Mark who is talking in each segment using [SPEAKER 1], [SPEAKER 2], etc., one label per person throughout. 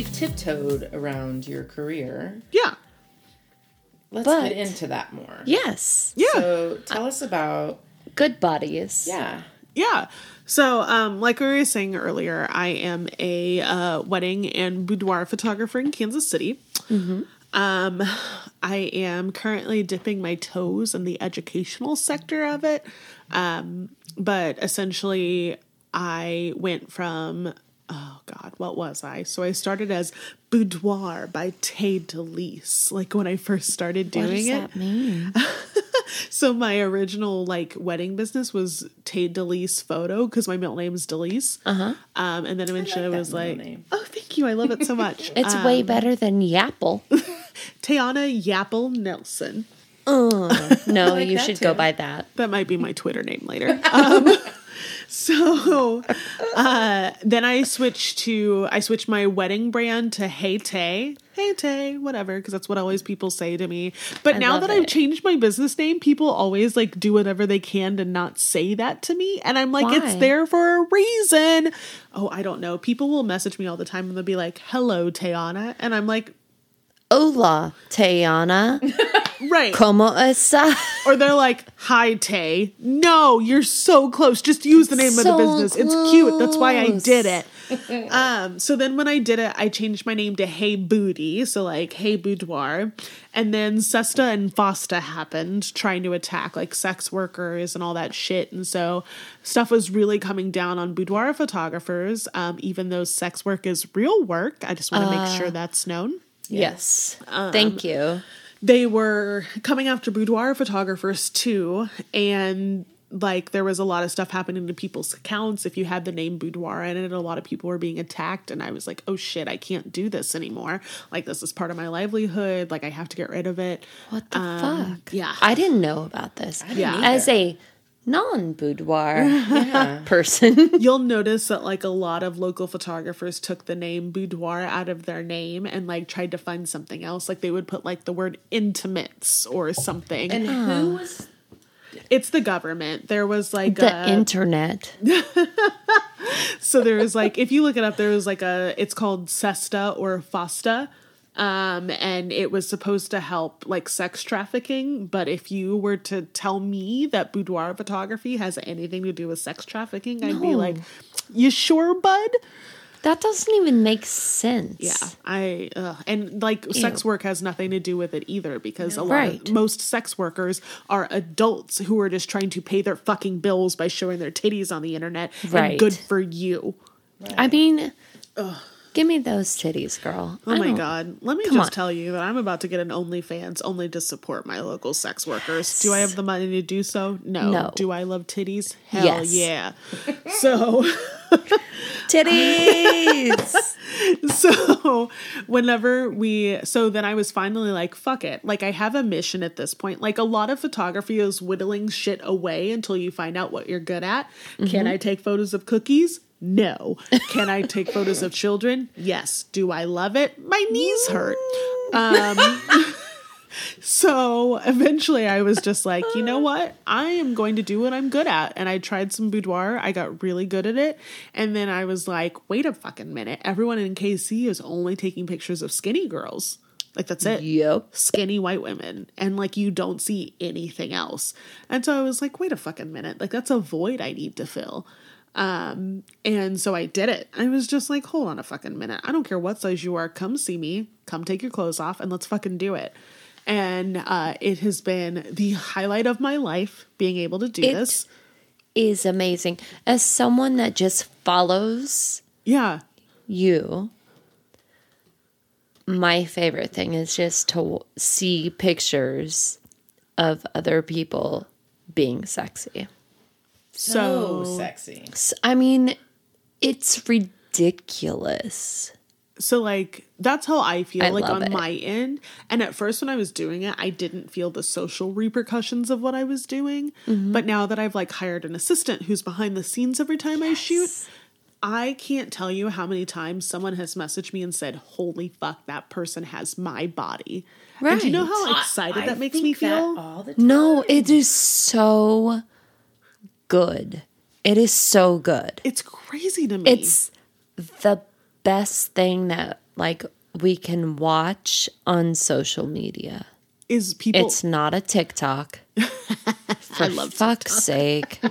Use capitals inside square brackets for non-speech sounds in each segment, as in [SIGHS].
[SPEAKER 1] we've tiptoed around your career.
[SPEAKER 2] Yeah.
[SPEAKER 1] Let's
[SPEAKER 3] But-
[SPEAKER 1] get into that more.
[SPEAKER 3] Yes.
[SPEAKER 2] Yeah.
[SPEAKER 1] So tell us about
[SPEAKER 3] Good bodies.
[SPEAKER 1] yeah.
[SPEAKER 2] Yeah. So, um, like we were saying earlier, I am a uh, wedding and boudoir photographer in Kansas City. Um, I am currently dipping my toes in the educational sector of it. Um, but essentially, I went from oh god, what was I? So I started as Boudoir by Tay Delise, like when I first started doing
[SPEAKER 3] What does
[SPEAKER 2] it.
[SPEAKER 3] that mean? [LAUGHS]
[SPEAKER 2] So my original like wedding business was Tay Delise Photo because my middle name is Delise. Uh-huh. Um, and then eventually I,
[SPEAKER 1] that
[SPEAKER 2] was like,
[SPEAKER 1] name.
[SPEAKER 2] oh, thank you, I love it so [LAUGHS] much.
[SPEAKER 3] It's
[SPEAKER 2] Um,
[SPEAKER 3] way better than Yapple. [LAUGHS]
[SPEAKER 2] Tayana Yapple Nelson.
[SPEAKER 3] No,
[SPEAKER 1] like
[SPEAKER 3] you
[SPEAKER 1] that
[SPEAKER 3] should go by that.
[SPEAKER 2] That might be my Twitter name later. Um, so uh, then I switched to I switched my wedding brand to Hey Tay. Hey Tay, whatever, because that's what always people say to me. But
[SPEAKER 3] I
[SPEAKER 2] now that I've changed my business name, people always like do whatever they can to not say that to me. And I'm like, it's there for a reason. Oh, I don't know. People will message me all the time and they'll be like, hello, Tayana. And I'm like,
[SPEAKER 3] Hola, Tayana. [LAUGHS]
[SPEAKER 2] right.
[SPEAKER 3] ¿Cómo está?
[SPEAKER 2] Or they're like, "Hi, Tay." No, you're so close. Just use the name of the
[SPEAKER 3] So
[SPEAKER 2] business. It's cute. That's why I did it. [LAUGHS] um, so then when I did it, I changed my name to Hey Booty, so like Hey Boudoir, and then Sesta and Fosta happened, trying to attack like sex workers and all that shit, and so stuff was really coming down on boudoir photographers. Um, even though sex work is real work, I just want to make sure that's known
[SPEAKER 3] Yes.
[SPEAKER 2] Um,
[SPEAKER 3] Thank you.
[SPEAKER 2] They were coming after boudoir photographers too and like there was a lot of stuff happening to people's accounts if you had the name boudoir in it a lot of people were being attacked and i was like oh shit i can't do this anymore like this is part of my livelihood like i have to get rid of it
[SPEAKER 3] What the
[SPEAKER 2] Um,
[SPEAKER 3] fuck?
[SPEAKER 2] yeah.
[SPEAKER 3] I didn't know about this.
[SPEAKER 2] Yeah.
[SPEAKER 3] As a non boudoir [LAUGHS] person. [LAUGHS]
[SPEAKER 2] you'll notice that like a lot of local photographers took the name boudoir out of their name and like tried to find something else like they would put like the word intimates or something
[SPEAKER 1] And who ah. was
[SPEAKER 2] it's the government there was like
[SPEAKER 3] the
[SPEAKER 2] a,
[SPEAKER 3] internet. [LAUGHS]
[SPEAKER 2] So there was like, if you look it up, there was like a, it's called Sesta or Fosta. Um, and it was supposed to help like sex trafficking. But if you were to tell me that boudoir photography has anything to do with sex trafficking, I'd be like, you sure, bud?
[SPEAKER 3] That doesn't even make sense.
[SPEAKER 2] Yeah, I uh, and like sex work has nothing to do with it either because a lot
[SPEAKER 3] Right.
[SPEAKER 2] of most sex workers are adults who are just trying to pay their fucking bills by showing their titties on the internet.
[SPEAKER 3] Right.
[SPEAKER 2] And good for you.
[SPEAKER 3] I mean, give me those titties, girl.
[SPEAKER 2] Oh
[SPEAKER 3] I
[SPEAKER 2] my
[SPEAKER 3] don't-
[SPEAKER 2] god. Let me
[SPEAKER 3] Come
[SPEAKER 2] just
[SPEAKER 3] on.
[SPEAKER 2] tell you that I'm about to get an OnlyFans only to support my local sex workers. Do I have the money to do so? No.
[SPEAKER 3] No.
[SPEAKER 2] Do I love titties? Hell
[SPEAKER 3] Yes.
[SPEAKER 2] yeah. [LAUGHS] so
[SPEAKER 3] Titties! [LAUGHS]
[SPEAKER 2] so whenever we so then I was finally like, fuck it. Like I have a mission at this point. Like a lot of photography is whittling shit away until you find out what you're good at. Can mm-hmm. I take photos of cookies? No. Can I take photos of children? [LAUGHS] Yes. Do I love it? My knees hurt. Um [LAUGHS] So eventually I was just like, you know what? I am going to do what I'm good at. And I tried some boudoir. I got really good at it. And then I was like, wait a fucking minute. Everyone in KC is only taking pictures of skinny girls. Like that's it.
[SPEAKER 3] yep.
[SPEAKER 2] Skinny white women. And like you don't see anything else. And so I was like, wait a fucking minute. Like that's a void I need to fill. Um, and so I did it. I was just like, hold on a fucking minute. I don't care what size you are. Come see me. Come take your clothes off and let's fucking do it. And uh, it has been the highlight of my life being able to do
[SPEAKER 3] It-
[SPEAKER 2] this.
[SPEAKER 3] Is amazing. As someone that just follows
[SPEAKER 2] Yeah.
[SPEAKER 3] you, my favorite thing is just to see pictures of other people being sexy.
[SPEAKER 1] So,
[SPEAKER 2] So,
[SPEAKER 1] sexy?
[SPEAKER 3] I mean, it's ridiculous.
[SPEAKER 2] so like that's how I feel
[SPEAKER 3] I
[SPEAKER 2] like on
[SPEAKER 3] it.
[SPEAKER 2] my end. And at first when I was doing it, I didn't feel the social repercussions of what I was doing.
[SPEAKER 3] Mm-hmm.
[SPEAKER 2] But now that I've like hired an assistant who's behind the scenes every time I shoot, I can't tell you how many times someone has messaged me and said, "Holy fuck, that person has my body." And do you know how excited
[SPEAKER 1] I
[SPEAKER 2] that makes
[SPEAKER 1] think
[SPEAKER 2] me
[SPEAKER 1] that
[SPEAKER 2] feel?
[SPEAKER 1] all the time.
[SPEAKER 3] No, it is so good. It is so good.
[SPEAKER 2] It's crazy to me.
[SPEAKER 3] It's the best thing that like we can watch on social media.
[SPEAKER 2] Is people
[SPEAKER 3] It's not a TikTok. [LAUGHS] For
[SPEAKER 2] love
[SPEAKER 3] fuck's sake. [LAUGHS]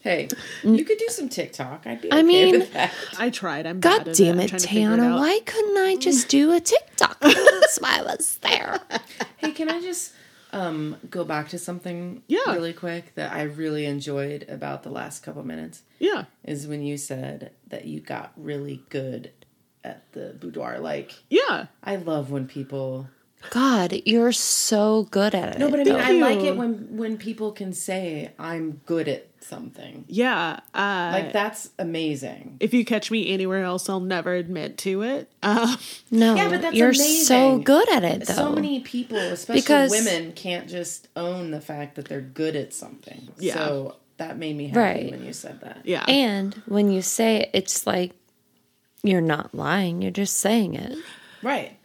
[SPEAKER 1] Hey, you could do some TikTok. I'd be.
[SPEAKER 3] I
[SPEAKER 1] okay
[SPEAKER 3] mean,
[SPEAKER 1] with that.
[SPEAKER 2] I tried. I'm bad
[SPEAKER 3] God
[SPEAKER 2] at
[SPEAKER 3] damn
[SPEAKER 2] I'm
[SPEAKER 3] it,
[SPEAKER 2] trying to figure
[SPEAKER 3] Tana.
[SPEAKER 2] out.
[SPEAKER 3] Why couldn't I just [LAUGHS] do a TikTok? That's why I was there.
[SPEAKER 1] Hey, can I just um, go back to something
[SPEAKER 2] Yeah.
[SPEAKER 1] really quick that I really enjoyed about the last couple minutes?
[SPEAKER 2] Yeah.
[SPEAKER 1] Is when you said that you got really good at the boudoir. Like,
[SPEAKER 2] Yeah.
[SPEAKER 1] I love when people.
[SPEAKER 3] God, you're so good at it.
[SPEAKER 1] No, but I mean,
[SPEAKER 2] Thank
[SPEAKER 1] I like it when when people can say I'm good at something.
[SPEAKER 2] Yeah. Uh,
[SPEAKER 1] Like that's amazing.
[SPEAKER 2] if you catch me anywhere else, I'll never admit to it. Um,
[SPEAKER 3] no,
[SPEAKER 1] Yeah, but that's
[SPEAKER 3] you're so good at it, though.
[SPEAKER 1] So many people, especially
[SPEAKER 3] Because-
[SPEAKER 1] women, can't just own the fact that they're good at something.
[SPEAKER 2] Yeah.
[SPEAKER 1] So that made me happy
[SPEAKER 3] Right.
[SPEAKER 1] when you said that.
[SPEAKER 2] yeah.
[SPEAKER 3] and when you say it, it's like you're not lying. You're just saying it.
[SPEAKER 1] Right.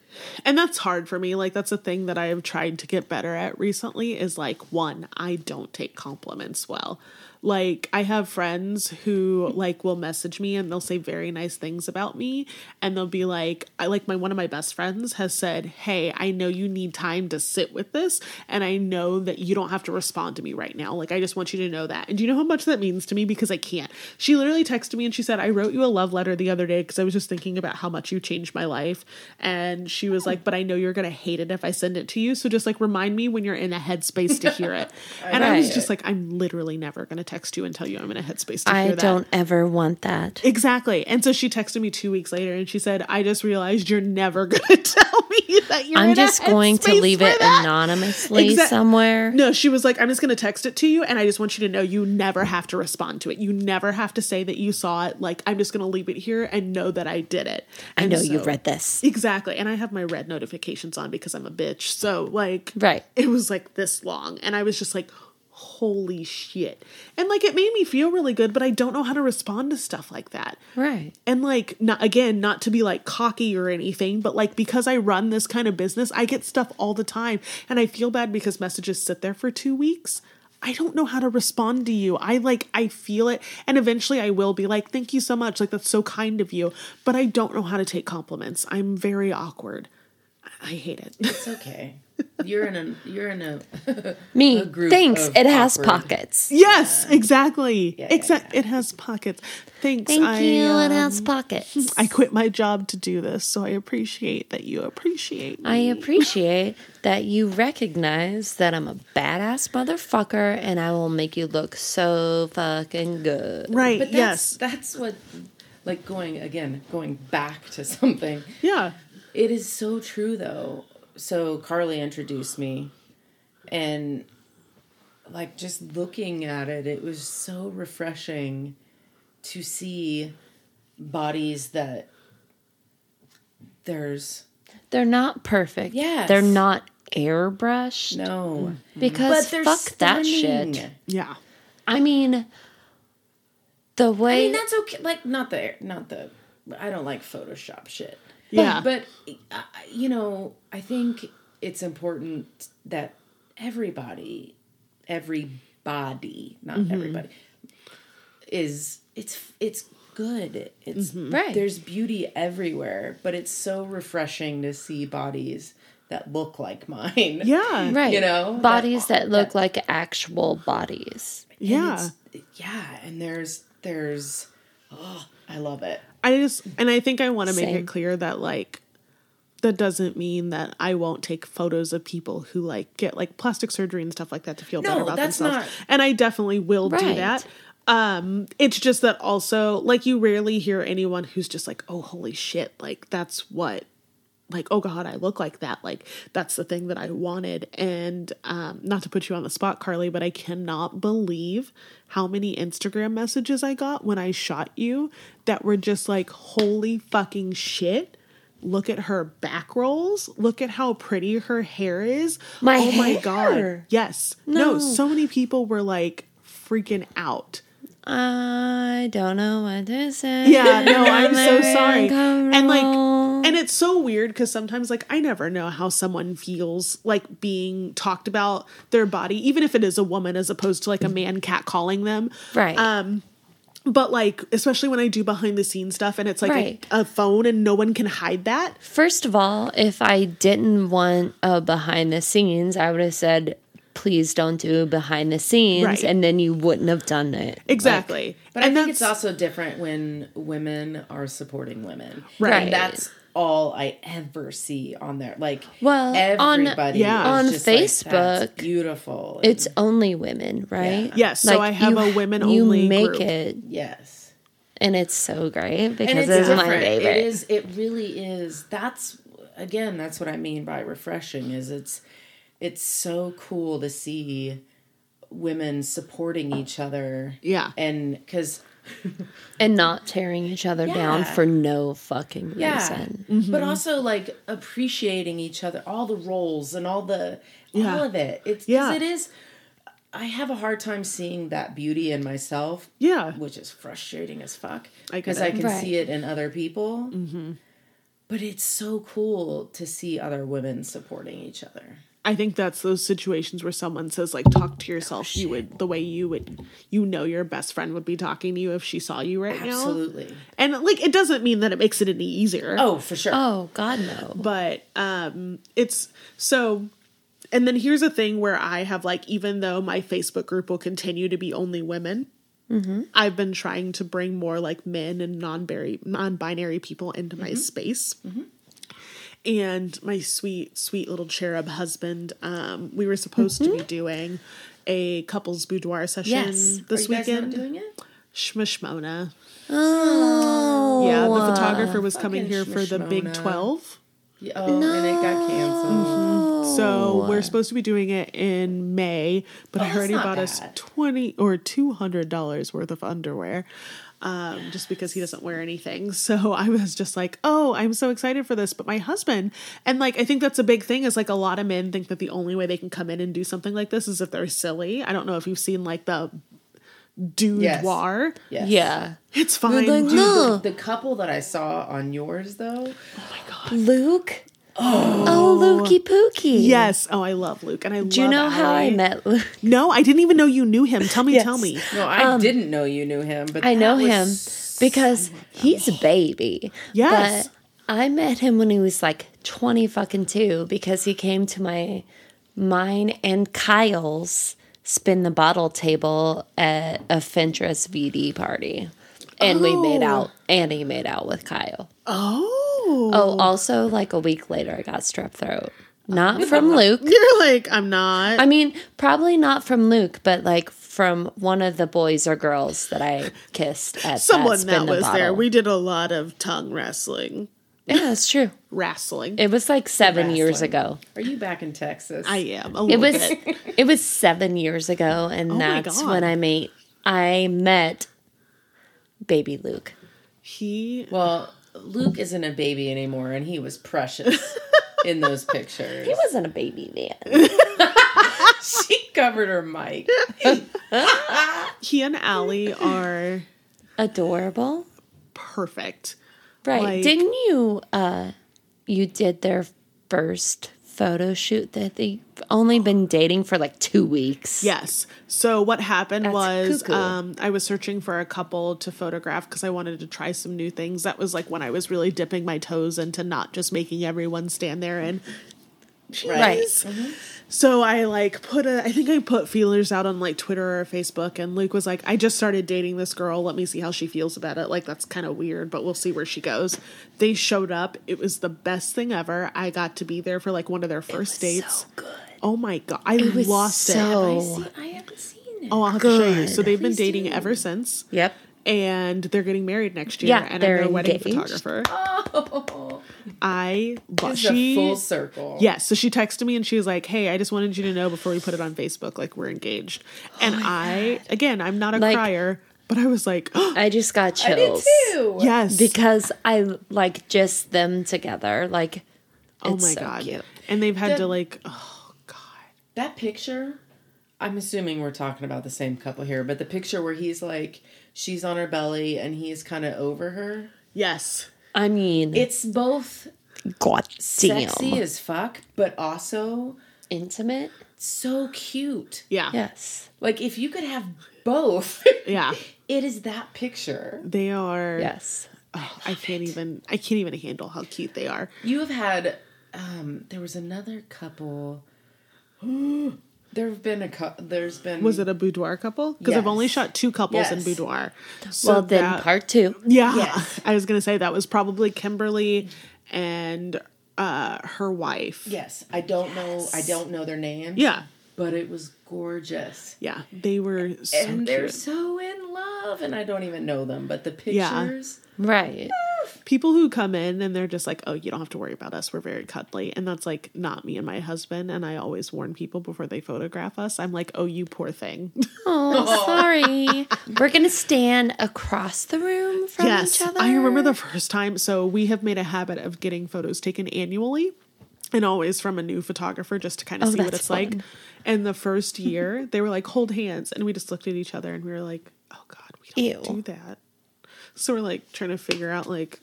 [SPEAKER 2] And that's hard for me. Like that's a thing that i have tried to get better at recently is like one i don't take compliments well like i have friends who like will message me and they'll say very nice things about me. And they'll be like i like my one of my best friends has said hey i know you need time to sit with this and i know that you don't have to respond to me right now. Like i just want you to know that. And do you know how much that means to me? Because i can't. She literally texted me and she said i wrote you a love letter the other day because i was just thinking about how much you changed my life. And she was like but i know you're gonna hate it if i send it to you. So just like remind me when you're in a headspace to hear it. [LAUGHS] And i was just like i'm literally never gonna text you and tell you i'm in a headspace to
[SPEAKER 3] I
[SPEAKER 2] hear that
[SPEAKER 3] don't ever want that.
[SPEAKER 2] Exactly. And so she texted me two weeks later and she said, I just realized you're never [LAUGHS] going to tell me that you're in
[SPEAKER 3] I'm just going to leave it
[SPEAKER 2] that."
[SPEAKER 3] anonymously
[SPEAKER 2] Exact-
[SPEAKER 3] somewhere.
[SPEAKER 2] No, she was like, I'm just going to text it to you. And I just want you to know you never have to respond to it. You never have to say that you saw it. Like, I'm just going to leave it here and know that I did it.
[SPEAKER 3] I know
[SPEAKER 2] so-
[SPEAKER 3] you've read this.
[SPEAKER 2] Exactly. And I have my red notifications on because I'm a bitch. So, like,
[SPEAKER 3] Right.
[SPEAKER 2] it was like this long. And I was just like, holy shit. And like, it made me feel really good, but I don't know how to respond to stuff like that.
[SPEAKER 3] Right.
[SPEAKER 2] and like not again not to be like cocky or anything but like because i run this kind of business i get stuff all the time. And i feel bad because messages sit there for two weeks. I don't know how to respond to you. I like i feel it. And eventually i will be like thank you so much. Like that's so kind of you. But i don't know how to take compliments. I'm very awkward. I hate it.
[SPEAKER 1] It's okay. [LAUGHS] You're in a you're in a [LAUGHS]
[SPEAKER 3] Me.
[SPEAKER 1] A group
[SPEAKER 3] Thanks. It has
[SPEAKER 1] awkward-
[SPEAKER 3] pockets.
[SPEAKER 2] yes exactly
[SPEAKER 1] yeah,
[SPEAKER 2] exact it has pockets thanks
[SPEAKER 3] Thank
[SPEAKER 2] I,
[SPEAKER 3] you. it
[SPEAKER 2] um,
[SPEAKER 3] has pockets.
[SPEAKER 2] I quit my job to do this, so I appreciate that you appreciate me.
[SPEAKER 3] I appreciate [LAUGHS] that you recognize that I'm a badass motherfucker and I will make you look so fucking good.
[SPEAKER 2] Right.
[SPEAKER 1] but that's
[SPEAKER 2] yes.
[SPEAKER 1] that's what like going again, going back to [LAUGHS] something.
[SPEAKER 2] Yeah.
[SPEAKER 1] It is so true though. So Carly introduced me and like just looking at it, it was so refreshing to see bodies that there's
[SPEAKER 3] They're not perfect.
[SPEAKER 1] Yeah,
[SPEAKER 3] They're not airbrushed.
[SPEAKER 1] no mm-hmm.
[SPEAKER 3] Because
[SPEAKER 1] but they're
[SPEAKER 3] fuck that
[SPEAKER 1] stunning.
[SPEAKER 3] shit.
[SPEAKER 2] Yeah.
[SPEAKER 3] I mean, the way
[SPEAKER 1] I
[SPEAKER 3] way
[SPEAKER 1] mean that's okay. Like not the not the. I don't like Photoshop shit.
[SPEAKER 2] Yeah.
[SPEAKER 1] but uh, you know, I think it's important that everybody, everybody, not
[SPEAKER 2] Mm-hmm.
[SPEAKER 1] everybody, is it's it's good. It's
[SPEAKER 2] Mm-hmm.
[SPEAKER 3] Right.
[SPEAKER 1] There's beauty everywhere, but it's so refreshing to see bodies that look like mine.
[SPEAKER 2] Yeah. [LAUGHS]
[SPEAKER 3] right,
[SPEAKER 1] You know,
[SPEAKER 3] bodies that, look
[SPEAKER 1] that-
[SPEAKER 3] like actual bodies.
[SPEAKER 1] And
[SPEAKER 2] Yeah.
[SPEAKER 1] it's- yeah, and there's there's oh, I love it.
[SPEAKER 2] I just and I think I want to make
[SPEAKER 3] Same.
[SPEAKER 2] it clear that like that doesn't mean that I won't take photos of people who like get like plastic surgery and stuff like that to feel
[SPEAKER 1] No,
[SPEAKER 2] better about
[SPEAKER 1] that's
[SPEAKER 2] themselves.
[SPEAKER 1] not-
[SPEAKER 2] And I definitely will do that. Um it's just that also like you rarely hear anyone who's just like, "Oh, holy shit, like that's what like oh god i look like that. Like that's the thing that i wanted. And um not to put you on the spot carly but i cannot believe how many instagram messages i got when i shot you that were just like holy fucking shit. Look at her back rolls. Look at how pretty her hair is.
[SPEAKER 3] My
[SPEAKER 2] oh my god. Yes. No
[SPEAKER 3] No.
[SPEAKER 2] so many people were like freaking out
[SPEAKER 3] I don't know what to say.
[SPEAKER 2] Yeah, no, [LAUGHS] I'm so sorry. And like and it's so weird because sometimes like I never know how someone feels like being talked about their body, even if it is a woman as opposed to like a man cat calling them.
[SPEAKER 3] right.
[SPEAKER 2] Um but like especially when I do behind the scenes stuff and it's like
[SPEAKER 3] Right.
[SPEAKER 2] a, a phone and no one can hide that.
[SPEAKER 3] First of all, if I didn't want a behind the scenes, I would have said, please don't do behind the scenes.
[SPEAKER 2] Right.
[SPEAKER 3] And then you wouldn't have done it.
[SPEAKER 2] Exactly.
[SPEAKER 1] But
[SPEAKER 2] and
[SPEAKER 1] I think it's also different when women are supporting women.
[SPEAKER 3] Right.
[SPEAKER 1] And that's all I ever see on there. Like
[SPEAKER 3] Well, on-
[SPEAKER 1] everybody
[SPEAKER 2] Yeah.
[SPEAKER 1] is
[SPEAKER 3] on
[SPEAKER 1] just like,
[SPEAKER 3] Facebook,
[SPEAKER 1] "That's beautiful. And
[SPEAKER 3] It's only women, right?
[SPEAKER 2] Yes, so I have a women only
[SPEAKER 3] You make
[SPEAKER 2] group.
[SPEAKER 3] it,
[SPEAKER 1] yes.
[SPEAKER 3] and it's so great because
[SPEAKER 1] it's
[SPEAKER 3] it's, my favorite.
[SPEAKER 1] It is it really is that's again, that's what I mean by refreshing is it's it's so cool to see women supporting each other.
[SPEAKER 2] Yeah.
[SPEAKER 1] And cuz [LAUGHS]
[SPEAKER 3] and not tearing each other down for no fucking
[SPEAKER 1] yeah
[SPEAKER 3] reason.
[SPEAKER 2] Mm-hmm.
[SPEAKER 1] but also like appreciating each other all the roles and all the
[SPEAKER 2] Yeah.
[SPEAKER 1] all of it it's
[SPEAKER 2] Yeah.
[SPEAKER 1] yeah. it is i have a hard time seeing that beauty in myself
[SPEAKER 2] Yeah.
[SPEAKER 1] which is frustrating as fuck
[SPEAKER 2] I
[SPEAKER 1] because
[SPEAKER 2] it.
[SPEAKER 1] i can
[SPEAKER 3] Right.
[SPEAKER 1] see it in other people mm-hmm. but it's so cool to see other women supporting each other
[SPEAKER 2] I think that's those situations where someone says like talk to yourself. Oh, you would the way you would you know your best friend would be talking to you if she saw you right now.
[SPEAKER 1] absolutely.
[SPEAKER 2] And like it doesn't mean that it makes it any easier.
[SPEAKER 1] oh for sure.
[SPEAKER 3] Oh God, no!
[SPEAKER 2] but um it's so and then here's a thing where i have like even though my facebook group will continue to be only women mm-hmm. i've been trying to bring more like men and non-binary non-binary people into my mm-hmm. space mm-hmm. And my sweet sweet little cherub husband um we were supposed to be doing a couples boudoir session
[SPEAKER 3] Yes.
[SPEAKER 1] Are
[SPEAKER 2] this
[SPEAKER 1] you guys
[SPEAKER 2] weekend.
[SPEAKER 1] not doing it?
[SPEAKER 2] Shmishmona.
[SPEAKER 3] Oh,
[SPEAKER 2] yeah the photographer was coming here for the big 12
[SPEAKER 1] Yeah, oh and it got canceled.
[SPEAKER 2] So we're supposed to be doing it in May, but I already
[SPEAKER 1] not
[SPEAKER 2] bought us twenty or two hundred dollars worth of underwear, um, just because he doesn't wear anything. [LAUGHS] So I was just like, "Oh, I'm so excited for this!" But my husband, and like, I think that's a big thing. Is like a lot of men think that the only way they can come in and do something like this is if they're silly. I don't know if you've seen like the dude
[SPEAKER 1] Yes.
[SPEAKER 2] war.
[SPEAKER 1] yes.
[SPEAKER 3] yeah.
[SPEAKER 2] It's fine.
[SPEAKER 3] like,
[SPEAKER 2] dude.
[SPEAKER 3] no.
[SPEAKER 1] the couple that i saw on yours though Oh my god.
[SPEAKER 3] Luke. Oh, oh, Lukey Pookie.
[SPEAKER 2] Yes. Oh, I love Luke, and I
[SPEAKER 3] Do you know how I met Luke?
[SPEAKER 2] No, I didn't even know you knew him. Tell me.
[SPEAKER 3] Yes.
[SPEAKER 2] Tell me.
[SPEAKER 1] No, I didn't know you knew him, but
[SPEAKER 3] Um, I know him
[SPEAKER 1] was
[SPEAKER 3] because he's a baby.
[SPEAKER 2] Yes.
[SPEAKER 3] But I met him when he was like 20 fucking two because he came to my mine and Kyle's spin the bottle table at a Fentress VD party. And we made
[SPEAKER 2] Oh.
[SPEAKER 3] out and he made out with Kyle.
[SPEAKER 2] Oh.
[SPEAKER 3] Oh, oh, also like a week later I got strep throat. Not from Luke. [LAUGHS]
[SPEAKER 2] You're like, I'm not.
[SPEAKER 3] I mean, probably not from Luke, but like from one of the boys or girls that I kissed at
[SPEAKER 2] Someone
[SPEAKER 3] that,
[SPEAKER 2] that,
[SPEAKER 3] spin the
[SPEAKER 2] was there. We did a lot of tongue wrestling.
[SPEAKER 3] Yeah, that's true. [LAUGHS]
[SPEAKER 2] Wrestling.
[SPEAKER 3] It was like seven years ago.
[SPEAKER 1] Are you back in Texas?
[SPEAKER 2] I am. A
[SPEAKER 3] It
[SPEAKER 2] little
[SPEAKER 3] was
[SPEAKER 2] bit. [LAUGHS]
[SPEAKER 3] it was seven years ago, and
[SPEAKER 2] Oh my
[SPEAKER 3] that's
[SPEAKER 2] God.
[SPEAKER 3] when I made I met baby Luke.
[SPEAKER 2] He.
[SPEAKER 1] well, Luke isn't a baby anymore, and he was precious [LAUGHS] in those pictures.
[SPEAKER 3] He wasn't a baby then. [LAUGHS]
[SPEAKER 1] she covered her mic. [LAUGHS]
[SPEAKER 2] He and Allie are
[SPEAKER 3] Adorable.
[SPEAKER 2] perfect.
[SPEAKER 3] Right.
[SPEAKER 2] Like-
[SPEAKER 3] Didn't you uh you did their first photo shoot that they've only been dating for like two weeks?
[SPEAKER 2] Yes. So what happened
[SPEAKER 3] That's
[SPEAKER 2] was um, I was searching for a couple to photograph because I wanted to try some new things. That was like when I was really dipping my toes into not just making everyone stand there and
[SPEAKER 3] Right.
[SPEAKER 2] cheese. So I like put a I think I put feelers out on like Twitter or Facebook and Luke was like, I just started dating this girl. Let me see how she feels about it. Like that's kind of weird, but we'll see where she goes. They showed up. It was the best thing ever. I got to be there for like one of their first dates.
[SPEAKER 3] So good.
[SPEAKER 2] Oh my god. I
[SPEAKER 3] was
[SPEAKER 2] lost it.
[SPEAKER 3] so-
[SPEAKER 1] I haven't seen it.
[SPEAKER 2] Oh, I'll have to show you. So they've been dating
[SPEAKER 1] do.
[SPEAKER 2] ever since.
[SPEAKER 3] Yep.
[SPEAKER 2] And they're getting married next year.
[SPEAKER 3] Yeah,
[SPEAKER 2] and
[SPEAKER 3] they're
[SPEAKER 2] I'm their wedding
[SPEAKER 3] engaged.
[SPEAKER 2] photographer.
[SPEAKER 1] Oh, [LAUGHS]
[SPEAKER 2] I but she
[SPEAKER 1] a full circle.
[SPEAKER 2] Yes. So she texted me and she was like, Hey, I just wanted you to know before we put it on Facebook, like we're engaged. [GASPS] And oh I again, I'm not a
[SPEAKER 3] Like-
[SPEAKER 2] crier, but I was like, oh, [GASPS]
[SPEAKER 3] I just got
[SPEAKER 1] I did
[SPEAKER 3] chills.
[SPEAKER 1] too.
[SPEAKER 2] Yes.
[SPEAKER 3] Because I like just them together. Like
[SPEAKER 2] oh my
[SPEAKER 3] so
[SPEAKER 2] god.
[SPEAKER 3] cute.
[SPEAKER 2] And they've had
[SPEAKER 1] The-
[SPEAKER 2] to like oh god.
[SPEAKER 1] That picture, I'm assuming we're talking about the same couple here, but the picture where he's like, she's on her belly and he's kind of over her.
[SPEAKER 2] Yes.
[SPEAKER 3] I mean
[SPEAKER 1] It's both
[SPEAKER 3] god damn.
[SPEAKER 1] sexy as fuck, but also
[SPEAKER 3] Intimate?
[SPEAKER 1] so cute.
[SPEAKER 2] Yeah.
[SPEAKER 3] Yes.
[SPEAKER 1] Like if you could have both, [LAUGHS]
[SPEAKER 2] Yeah. [LAUGHS]
[SPEAKER 1] It is that picture.
[SPEAKER 2] They are.
[SPEAKER 3] Yes.
[SPEAKER 2] oh, I can't even. I can't even handle how cute they are.
[SPEAKER 1] You have had. Um, there was another couple. [GASPS] [GASPS] there have been a couple. There's been.
[SPEAKER 2] Was it a boudoir couple? Because I've only shot two couples in boudoir. So
[SPEAKER 3] well, then
[SPEAKER 2] that-
[SPEAKER 3] part two.
[SPEAKER 2] Yeah,
[SPEAKER 1] Yes. [LAUGHS]
[SPEAKER 2] I was gonna say that was probably Kimberly and uh her wife.
[SPEAKER 1] Yes, I don't know. I don't know their names.
[SPEAKER 2] Yeah,
[SPEAKER 1] but it was gorgeous.
[SPEAKER 2] yeah, they were so
[SPEAKER 1] and they're so in love, and I don't even know them, but the
[SPEAKER 2] Yeah.
[SPEAKER 1] pictures.
[SPEAKER 3] Right.
[SPEAKER 2] People who come in and they're just like, "Oh, you don't have to worry about us. We're very cuddly," and that's like not me and my husband. And I always warn people before they photograph us. I'm like, "Oh, you poor thing."
[SPEAKER 3] Oh, [LAUGHS] sorry. We're gonna stand across the room from
[SPEAKER 2] yes,
[SPEAKER 3] each other.
[SPEAKER 2] I remember the first time. So we have made a habit of getting photos taken annually. And always from a new photographer just to kind of
[SPEAKER 3] Oh,
[SPEAKER 2] see what it's like.
[SPEAKER 3] fun.
[SPEAKER 2] And the first year, they were like, hold hands. And we just looked at each other and we were like, oh God, we don't
[SPEAKER 3] Ew.
[SPEAKER 2] do that. So we're like trying to figure out like,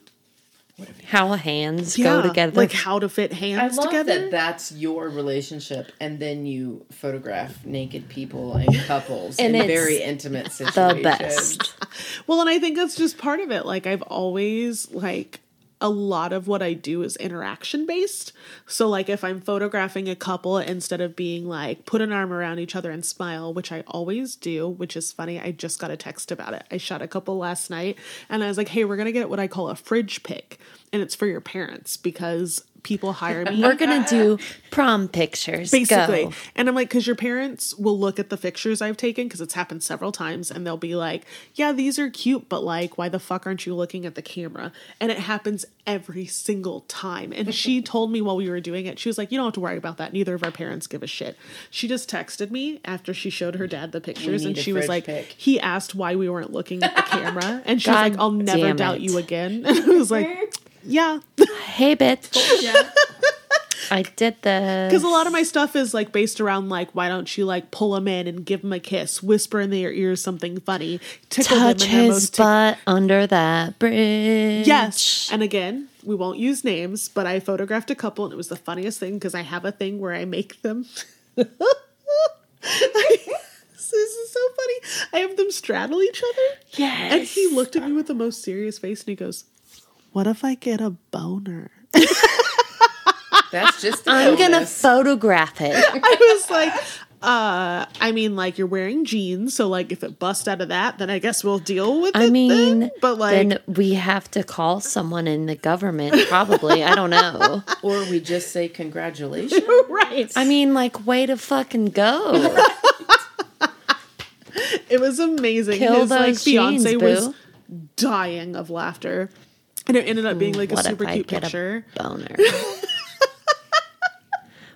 [SPEAKER 3] How hands
[SPEAKER 2] yeah,
[SPEAKER 3] go together.
[SPEAKER 2] like how to fit
[SPEAKER 1] I
[SPEAKER 2] hands
[SPEAKER 1] love
[SPEAKER 2] together.
[SPEAKER 1] that that's your relationship, and then you photograph naked people and couples
[SPEAKER 3] And
[SPEAKER 1] in
[SPEAKER 3] it's
[SPEAKER 1] very intimate situations.
[SPEAKER 3] the best. [LAUGHS]
[SPEAKER 2] Well, and I think that's just part of it. Like I've always like a lot of what I do is interaction based. So like if I'm photographing a couple instead of being like put an arm around each other and smile, which I always do, which is funny. I just got a text about it. I shot a couple last night and I was like, "Hey, we're to get what I call a fridge pic." And it's for your parents because people hire me.
[SPEAKER 3] We're gonna do prom pictures.
[SPEAKER 2] basically.
[SPEAKER 3] Go.
[SPEAKER 2] and i'm like because your parents will look at the pictures i've taken because it's happened several times and they'll be like yeah these are cute but like why the fuck aren't you looking at the camera? And it happens every single time. And she [LAUGHS] told me while we were doing it she was like you don't have to worry about that. Neither of our parents give a shit. She just texted me after she showed her dad the pictures and she was like
[SPEAKER 1] pic.
[SPEAKER 2] he asked why we weren't looking at the camera and she was like [LAUGHS] i'll never doubt you again. And [LAUGHS] i was like yeah
[SPEAKER 3] Hey, bitch. [LAUGHS] I did the.
[SPEAKER 2] Because a lot of my stuff is like based around like, why don't you like pull them in and give them a kiss, whisper in their ears something funny, tickle
[SPEAKER 3] touch
[SPEAKER 2] them in their
[SPEAKER 3] his
[SPEAKER 2] most tick-
[SPEAKER 3] butt under that bridge.
[SPEAKER 2] Yes, and again, we won't use names, but I photographed a couple, and it was the funniest thing because I have a thing where I make them. [LAUGHS] this is so funny. I have them straddle each other,
[SPEAKER 3] Yes.
[SPEAKER 2] and he looked at me with the most serious face, and he goes, "What if I get a boner?"
[SPEAKER 1] That's just. The
[SPEAKER 3] I'm gonna photograph it. [LAUGHS]
[SPEAKER 2] I was like, uh, I mean, like you're wearing jeans, so like if it busts out of that, then I guess we'll deal with
[SPEAKER 3] I
[SPEAKER 2] it.
[SPEAKER 3] mean,
[SPEAKER 2] then. but like,
[SPEAKER 3] then we have to call someone in the government. Probably. I don't know. [LAUGHS]
[SPEAKER 1] or we just say congratulations. [LAUGHS]
[SPEAKER 2] right?
[SPEAKER 3] I mean, like, way to fucking go.
[SPEAKER 2] it was amazing.
[SPEAKER 3] Kill
[SPEAKER 2] His like
[SPEAKER 3] those
[SPEAKER 2] fiance
[SPEAKER 3] jeans,
[SPEAKER 2] was dying of laughter, and it ended up being mm, like a super
[SPEAKER 3] if I
[SPEAKER 2] cute
[SPEAKER 3] get
[SPEAKER 2] picture.
[SPEAKER 3] a boner? [LAUGHS]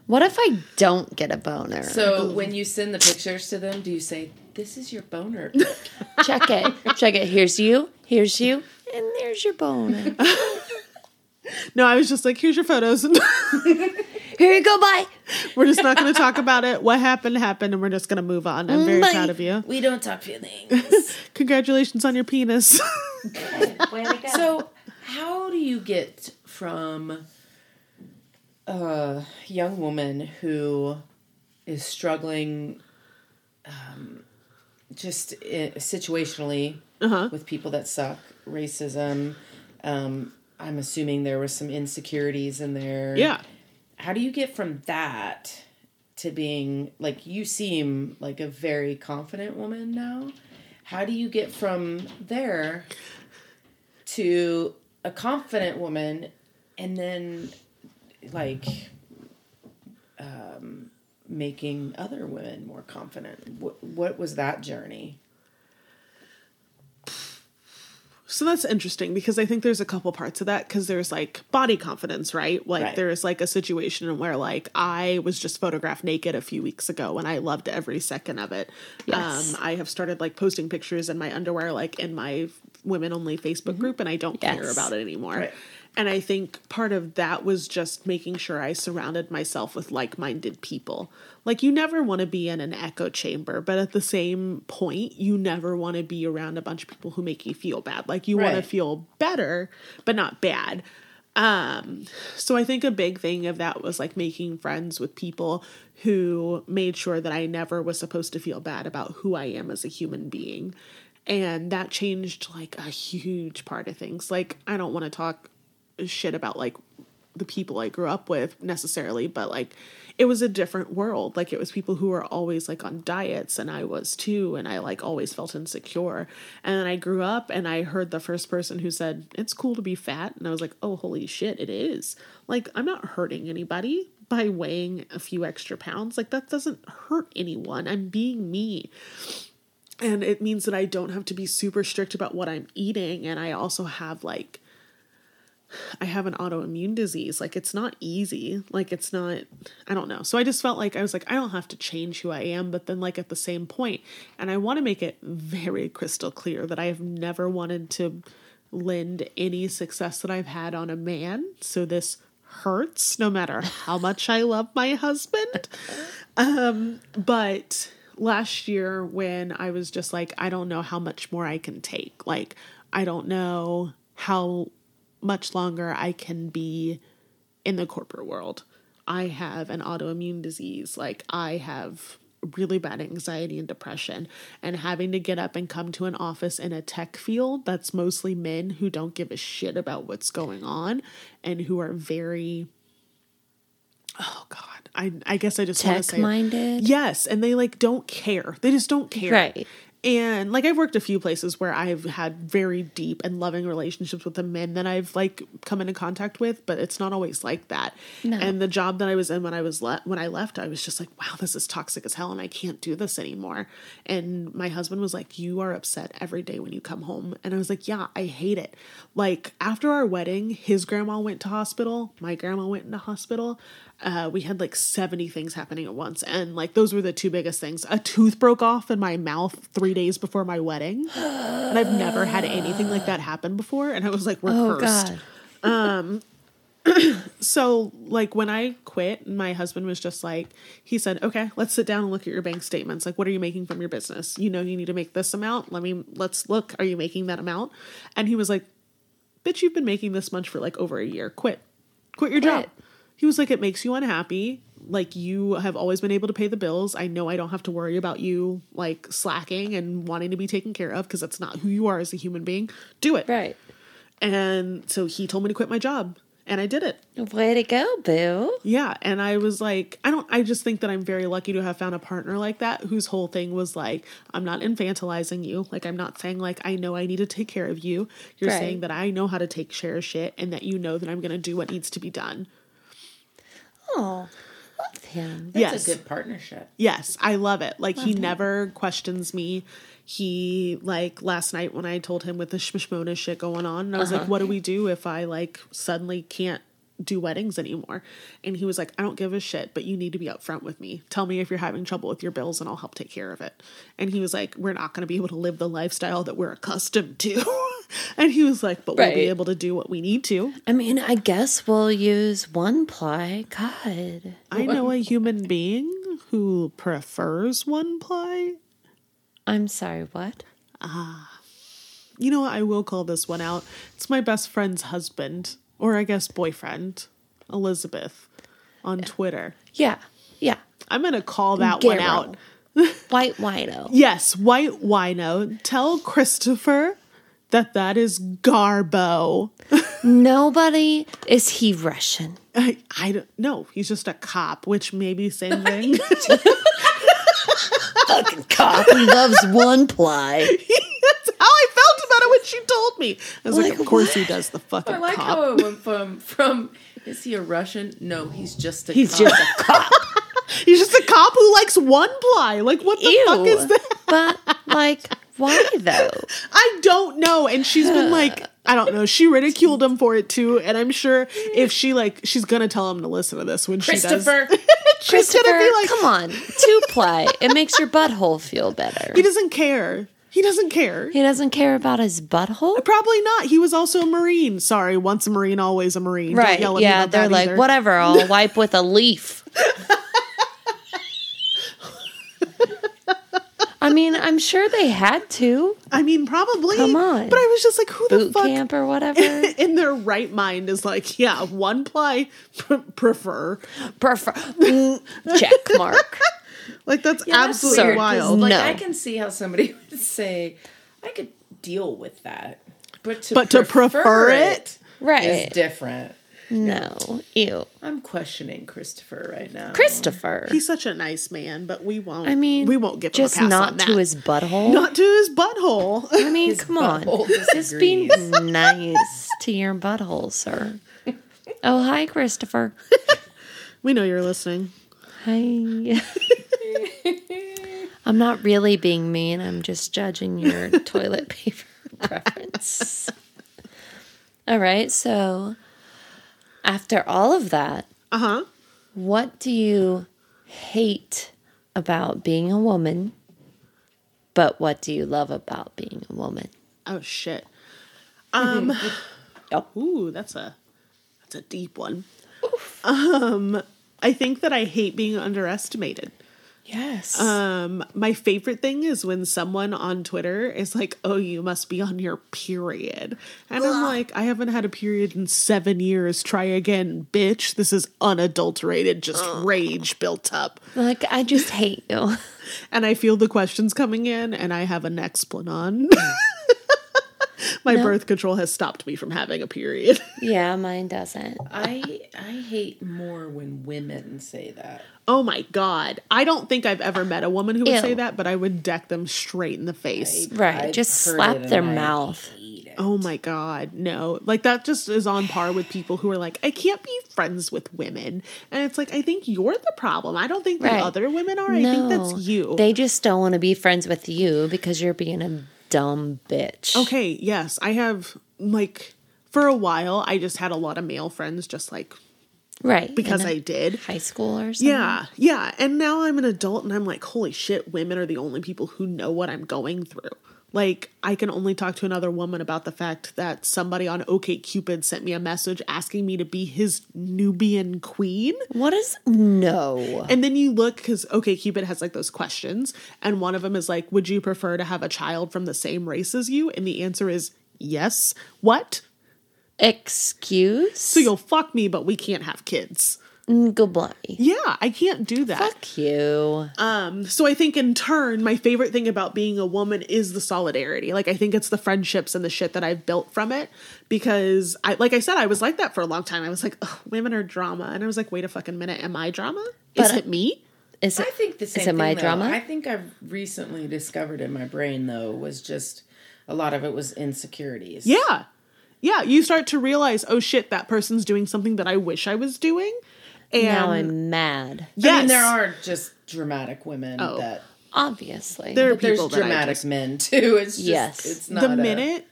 [SPEAKER 3] what if I don't get a boner?
[SPEAKER 1] So when you send the pictures to them, do you say, "This is your boner"? [LAUGHS]
[SPEAKER 3] check it. Check it. Here's you. Here's you. And there's your boner. [LAUGHS]
[SPEAKER 2] No, I was just like, here's your photos,
[SPEAKER 3] Here you go. Bye.
[SPEAKER 2] we're just not going to talk about it. What happened happened, and we're just going to move on. I'm very
[SPEAKER 3] Bye.
[SPEAKER 2] proud of you.
[SPEAKER 1] we don't talk feelings.
[SPEAKER 2] Congratulations on your penis.
[SPEAKER 1] So, how do you get from a young woman who is struggling um, just i- situationally
[SPEAKER 2] Uh-huh.
[SPEAKER 1] with people that suck, racism? Um, I'm assuming there was some insecurities in there.
[SPEAKER 2] yeah.
[SPEAKER 1] How do you get from that to being like you seem like a very confident woman now? How do you get from there to a confident woman and then like um making other women more confident? What, what was that journey?
[SPEAKER 2] So that's interesting because I think there's a couple parts of that because there's like body confidence, right? Like
[SPEAKER 1] Right.
[SPEAKER 2] there's like a situation where like I was just photographed naked a few weeks ago and I loved every second of it.
[SPEAKER 3] Yes.
[SPEAKER 2] Um, I have started like posting pictures in my underwear like in my women only Facebook group and I don't care about it anymore.
[SPEAKER 1] Right.
[SPEAKER 2] And I think part of that was just making sure I surrounded myself with like minded people. Like, you never want to be in an echo chamber, but at the same point, you never want to be around a bunch of people who make you feel bad. Like, you want to feel better, but not bad. Um, so I think a big thing of that was like making friends with people who made sure that I never was supposed to feel bad about who I am as a human being. And that changed like a huge part of things. Like, I don't want to talk shit about like the people I grew up with necessarily, but like it was a different world. Like it was people who were always like on diets and I was too and I like always felt insecure. And I grew up and I heard the first person who said, "It's cool to be fat." And I was like, "Oh, holy shit, it is." Like I'm not hurting anybody by weighing a few extra pounds. Like that doesn't hurt anyone. I'm being me. And it means that I don't have to be super strict about what I'm eating and I also have like I have an autoimmune disease. Like it's not easy. Like it's not I don't know. So I just felt like I was like I don't have to change who I am, but then like at the same point and I want to make it very crystal clear that I have never wanted to lend any success that I've had on a man. So this hurts no matter how much I love my husband. [LAUGHS] Um but last year when I was just like I don't know how much more I can take. Like I don't know how much longer I can be in the corporate world. I have an autoimmune disease. Like, I have really bad anxiety and depression. And having to get up and come to an office in a tech field that's mostly men who don't give a shit about what's going on and who are very. Oh God, I I guess I just want to
[SPEAKER 3] Tech
[SPEAKER 2] say
[SPEAKER 3] minded.
[SPEAKER 2] Yes, and they like don't care. They just don't care.
[SPEAKER 3] Right.
[SPEAKER 2] And like I've worked a few places where I've had very deep and loving relationships with the men that I've like come into contact with, but it's not always like that.
[SPEAKER 3] No.
[SPEAKER 2] And the job that I was in when I was le- when I left, I was just like, wow, this is toxic as hell and I can't do this anymore. And my husband was like, you are upset every day when you come home. And I was like, yeah, I hate it. Like after our wedding, his grandma went to hospital, my grandma went into hospital uh, we had like 70 things happening at once. And like those were the two biggest things. A tooth broke off in my mouth three days before my wedding. And I've never had anything like that happen before. And I was like, we're
[SPEAKER 3] Oh
[SPEAKER 2] cursed.
[SPEAKER 3] God. [CLEARS THROAT]
[SPEAKER 2] So like when I quit, my husband was just like, he said, okay, let's sit down and look at your bank statements. Like, what are you making from your business? You know, you need to make this amount. Let me, let's look. Are you making that amount? And he was like, bitch, you've been making this much for like over a year. Quit. Quit your job. He was like, it makes you unhappy. Like, you have always been able to pay the bills. I know I don't have to worry about you like slacking and wanting to be taken care of because that's not who you are as a human being. Do it.
[SPEAKER 3] Right.
[SPEAKER 2] And so he told me to quit my job and I did it.
[SPEAKER 3] Way to go, boo.
[SPEAKER 2] Yeah, and I was like, I don't I just think that I'm very lucky to have found a partner like that whose whole thing was like, I'm not infantilizing you. Like I'm not saying like I know I need to take care of you. You're
[SPEAKER 3] Right.
[SPEAKER 2] saying that I know how to take share of shit and that you know that I'm going to do what needs to be done.
[SPEAKER 3] Oh, love him.
[SPEAKER 1] That's
[SPEAKER 2] yes.
[SPEAKER 1] a good partnership.
[SPEAKER 2] Yes, I love it. Like he never questions me. He like last night when I told him with the shmishmona shit going on, and I was like, uh-huh. "What do we do if I like suddenly can't do weddings anymore?" And he was like, "I don't give a shit, but you need to be upfront with me. Tell me if you're having trouble with your bills, and I'll help take care of it." And he was like, "We're not going to be able to live the lifestyle that we're accustomed to." [LAUGHS] and he was like, "But we'll be able to do what we need to."
[SPEAKER 3] I mean, I guess we'll use one ply. God.
[SPEAKER 2] I know a human being who prefers one ply.
[SPEAKER 3] I'm sorry, what? Ah.
[SPEAKER 2] You know what? I will call this one out. It's my best friend's husband, or I guess boyfriend, Elizabeth, on Twitter.
[SPEAKER 3] Yeah. Yeah.
[SPEAKER 2] I'm going to call that one out. [LAUGHS]
[SPEAKER 3] White wino.
[SPEAKER 2] Yes, white wino. Tell Christopher that that is Garbo. [LAUGHS]
[SPEAKER 3] Nobody is he Russian.
[SPEAKER 2] I, I don't know. He's just a cop, which maybe same thing. [LAUGHS]
[SPEAKER 3] Fucking cop who loves one ply. [LAUGHS]
[SPEAKER 2] That's how I felt about it when she told me. I was like,
[SPEAKER 3] Like,
[SPEAKER 2] of course he does the fucking
[SPEAKER 1] I like
[SPEAKER 2] cop.
[SPEAKER 1] how it went from from is he a Russian? No, he's just a
[SPEAKER 3] He's
[SPEAKER 1] cop.
[SPEAKER 3] just a cop.
[SPEAKER 2] He's just a cop who likes one ply. Like, what the
[SPEAKER 3] Ew.
[SPEAKER 2] fuck is that?
[SPEAKER 3] But like, why though? [LAUGHS]
[SPEAKER 2] I don't know. And she's been like, [SIGHS] I don't know. She ridiculed him for it too. And I'm sure if she like, she's gonna tell him to listen to this when she does.
[SPEAKER 1] Christopher. [LAUGHS]
[SPEAKER 2] She's
[SPEAKER 3] Christopher,
[SPEAKER 2] gonna be like,
[SPEAKER 3] come on, two ply. It makes your butthole feel better.
[SPEAKER 2] he doesn't care. He doesn't care.
[SPEAKER 3] He doesn't care about his butthole.
[SPEAKER 2] Probably not. He was also a Marine. Sorry, once a Marine, always a Marine. Don't
[SPEAKER 3] Right?
[SPEAKER 2] yell at me
[SPEAKER 3] Yeah,
[SPEAKER 2] about
[SPEAKER 3] they're
[SPEAKER 2] that
[SPEAKER 3] like,
[SPEAKER 2] either.
[SPEAKER 3] whatever. I'll [LAUGHS] wipe with a leaf. I mean, I'm sure they had to
[SPEAKER 2] I mean, probably.
[SPEAKER 3] Come on.
[SPEAKER 2] But I was just like, who the
[SPEAKER 3] boot
[SPEAKER 2] fuck
[SPEAKER 3] camp or whatever. [LAUGHS]
[SPEAKER 2] in their right mind is like, yeah, one ply pr- prefer.
[SPEAKER 3] Prefer Mm, check mark. [LAUGHS]
[SPEAKER 2] Like that's
[SPEAKER 1] Yeah,
[SPEAKER 2] absolutely
[SPEAKER 3] weird, 'cause
[SPEAKER 2] wild.
[SPEAKER 1] Like
[SPEAKER 3] No.
[SPEAKER 1] I can see how somebody [LAUGHS] would say, I could deal with that. But to
[SPEAKER 2] But to prefer it?
[SPEAKER 3] Right.
[SPEAKER 1] is different.
[SPEAKER 3] No. Ew.
[SPEAKER 1] I'm questioning Christopher right now.
[SPEAKER 3] Christopher.
[SPEAKER 2] He's such a nice man, but we won't.
[SPEAKER 3] I mean,
[SPEAKER 2] we won't give
[SPEAKER 3] just
[SPEAKER 2] him a pass
[SPEAKER 3] not
[SPEAKER 2] on
[SPEAKER 3] to his butthole.
[SPEAKER 2] not to his butthole.
[SPEAKER 3] I mean, [LAUGHS]
[SPEAKER 1] His
[SPEAKER 3] come on.
[SPEAKER 1] butthole
[SPEAKER 3] Just be nice to your butthole, sir. Oh, hi, Christopher. [LAUGHS]
[SPEAKER 2] we know you're listening.
[SPEAKER 3] Hi. [LAUGHS] I'm not really being mean. I'm just judging your toilet paper preference. All right. So, after all of that,
[SPEAKER 2] Uh huh.
[SPEAKER 3] what do you hate about being a woman? But what do you love about being a woman?
[SPEAKER 2] Oh shit. Um. [LAUGHS]
[SPEAKER 3] Yep.
[SPEAKER 2] Ooh, that's a that's a deep one. Um, I think that I hate being underestimated.
[SPEAKER 1] Yes.
[SPEAKER 2] Um, my favorite thing is when someone on Twitter is like, "Oh, you must be on your period," and I'm like, "I haven't had a period in seven years. Try again, bitch. This is unadulterated, just rage built up."
[SPEAKER 3] Like, I just hate you. [LAUGHS]
[SPEAKER 2] And I feel the questions coming in, and I have a Nexplanon. [LAUGHS] My
[SPEAKER 3] No.
[SPEAKER 2] birth control has stopped me from having a period. [LAUGHS]
[SPEAKER 3] Yeah, mine doesn't.
[SPEAKER 1] I I hate more when women say that.
[SPEAKER 2] Oh my god. I don't think I've ever met a woman who would
[SPEAKER 3] Ew.
[SPEAKER 2] say that, but I would deck them straight in the face.
[SPEAKER 3] Right,
[SPEAKER 1] I've
[SPEAKER 3] just slap their mouth.
[SPEAKER 2] Oh my god. No. Like that just is on par with people who are like, I can't be friends with women. And it's like, I think you're the problem. I don't think the other women are. I think that's you.
[SPEAKER 3] They just don't want to be friends with you because you're being a dumb bitch.
[SPEAKER 2] okay, yes. I have like for a while I just had a lot of male friends just like
[SPEAKER 3] Right.
[SPEAKER 2] because I did.
[SPEAKER 3] high school or something.
[SPEAKER 2] Yeah, yeah. And now I'm an adult and I'm like, holy shit, women are the only people who know what I'm going through. Like, I can only talk to another woman about the fact that somebody on OkCupid sent me a message asking me to be his Nubian queen.
[SPEAKER 3] What is no?
[SPEAKER 2] And then you look because OkCupid has like those questions, and one of them is like, Would you prefer to have a child from the same race as you? And the answer is yes. What?
[SPEAKER 3] Excuse?
[SPEAKER 2] So you'll fuck me, but we can't have kids.
[SPEAKER 3] Goodbye.
[SPEAKER 2] Yeah, I can't do that.
[SPEAKER 3] Fuck you.
[SPEAKER 2] Um, so I think in turn, my favorite thing about being a woman is the solidarity. Like I think it's the friendships and the shit that I've built from it. Because I like I said, I was like that for a long time. I was like, women are drama. And I was like, wait a fucking minute, am I drama? Is
[SPEAKER 3] But-
[SPEAKER 2] it me?
[SPEAKER 3] Is it?
[SPEAKER 1] I think the same
[SPEAKER 3] Is it
[SPEAKER 1] thing,
[SPEAKER 3] my
[SPEAKER 1] though.
[SPEAKER 3] drama?
[SPEAKER 1] I think I've recently discovered in my brain though was just a lot of it was insecurities.
[SPEAKER 2] Yeah. Yeah. You start to realize, oh shit, that person's doing something that I wish I was doing. And
[SPEAKER 3] now I'm mad.
[SPEAKER 2] yes,
[SPEAKER 1] I mean, there are just dramatic women
[SPEAKER 2] Oh.
[SPEAKER 1] that.
[SPEAKER 3] Obviously.
[SPEAKER 2] There-
[SPEAKER 1] But there's
[SPEAKER 2] people that
[SPEAKER 1] dramatic
[SPEAKER 2] just-
[SPEAKER 1] men [LAUGHS] too. It's just,
[SPEAKER 3] Yes.
[SPEAKER 1] It's not
[SPEAKER 2] the
[SPEAKER 1] a-
[SPEAKER 2] minute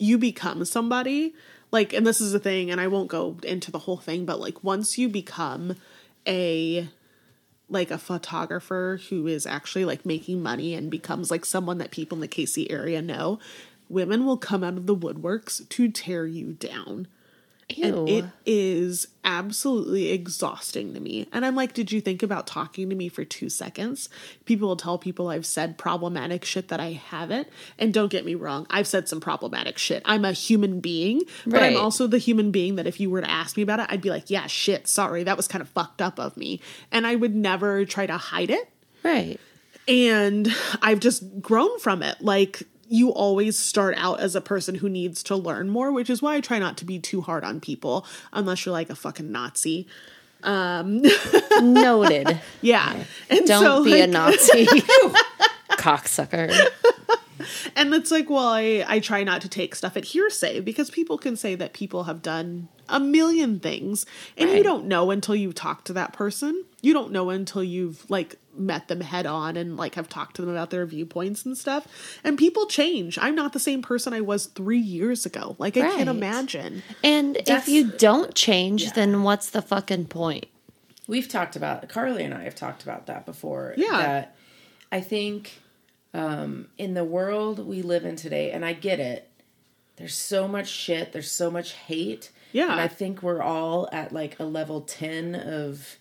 [SPEAKER 2] you become somebody like and this is a thing and i won't go into the whole thing but like once you become a like a photographer who is actually like making money and becomes like someone that people in the kc area know women will come out of the woodworks to tear you down
[SPEAKER 3] Ew.
[SPEAKER 2] and it is absolutely exhausting to me. And I'm like, did you think about talking to me for two seconds? People will tell people I've said problematic shit that I haven't. And don't get me wrong, I've said some problematic shit. I'm a human being, but I'm also the human being that if you were to ask me about it, I'd be like, yeah, shit, sorry, that was kind of fucked up of me. And I would never try to hide it
[SPEAKER 3] right.
[SPEAKER 2] and I've just grown from it. Like you always start out as a person who needs to learn more, which is why I try not to be too hard on people unless you're like a fucking Nazi.
[SPEAKER 3] Um, [LAUGHS] Noted.
[SPEAKER 2] Yeah. And
[SPEAKER 3] Don't
[SPEAKER 2] so,
[SPEAKER 3] be a Nazi. [LAUGHS] Cocksucker.
[SPEAKER 2] And it's like, well, I, I try not to take stuff at hearsay because people can say that people have done a million things and you don't know until you talk to that person. You don't know until you've like met them head on and like have talked to them about their viewpoints and stuff. And people change. I'm not the same person I was three years ago. Like I can't imagine.
[SPEAKER 3] And if you don't change, then what's the fucking point?
[SPEAKER 1] We've talked about Carly and I have talked about that before.
[SPEAKER 2] Yeah.
[SPEAKER 1] That I think um, in the world we live in today, and I get it. There's so much shit. There's so much hate.
[SPEAKER 2] Yeah.
[SPEAKER 1] And I think we're all at like a level ten of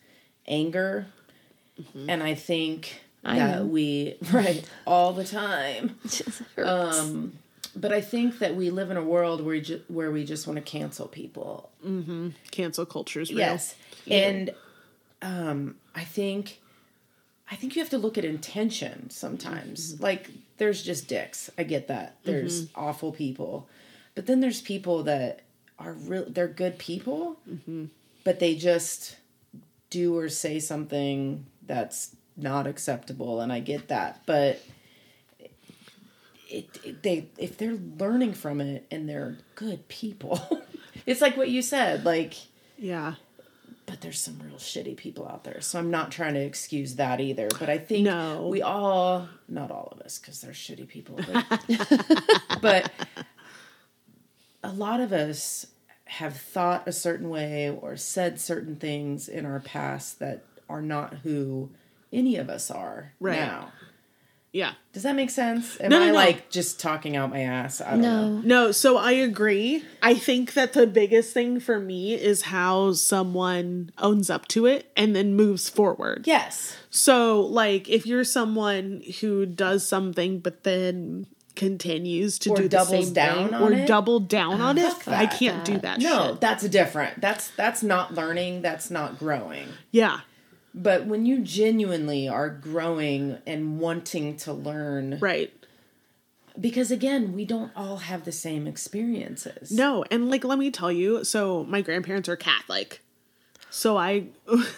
[SPEAKER 1] anger, and I think
[SPEAKER 3] I
[SPEAKER 1] that we [LAUGHS] right all the time. [LAUGHS] Um, but I think that we live in a world where we ju- where we just want to cancel people.
[SPEAKER 2] Cancel culture is real.
[SPEAKER 1] Yes. And um, I think I think you have to look at intention sometimes. Like there's just dicks. I get that. There's awful people. But then there's people that are real they're good people, mm-hmm. but they just do or say something that's not acceptable and I get that. But it, it they if they're learning from it and they're good people. [LAUGHS] it's like what you said, like
[SPEAKER 2] Yeah.
[SPEAKER 1] but there's some real shitty people out there. So I'm not trying to excuse that either. But I think
[SPEAKER 2] No.
[SPEAKER 1] we all, not all of us, because there's shitty people, but, [LAUGHS] but a lot of us have thought a certain way or said certain things in our past that are not who any of us are
[SPEAKER 2] Right.
[SPEAKER 1] now.
[SPEAKER 2] Yeah.
[SPEAKER 1] Does that make sense? Am
[SPEAKER 2] No, no,
[SPEAKER 1] I
[SPEAKER 2] no.
[SPEAKER 1] like just talking out my ass? I don't know.
[SPEAKER 3] No.
[SPEAKER 2] No, so I agree. I think that the biggest thing for me is how someone owns up to it and then moves forward.
[SPEAKER 1] Yes.
[SPEAKER 2] So, like, if you're someone who does something but then continues to
[SPEAKER 1] Or
[SPEAKER 2] do the same
[SPEAKER 1] down
[SPEAKER 2] thing or
[SPEAKER 1] it?
[SPEAKER 2] double down on it,
[SPEAKER 1] fuck
[SPEAKER 2] I can't do that.
[SPEAKER 1] No,
[SPEAKER 2] shit.
[SPEAKER 1] that's different. That's that's not learning. That's not growing.
[SPEAKER 2] yeah,
[SPEAKER 1] But when you genuinely are growing and wanting to learn,
[SPEAKER 2] right.
[SPEAKER 1] because again, we don't all have the same experiences.
[SPEAKER 2] No, and like, let me tell you. So, my grandparents are Catholic. So I,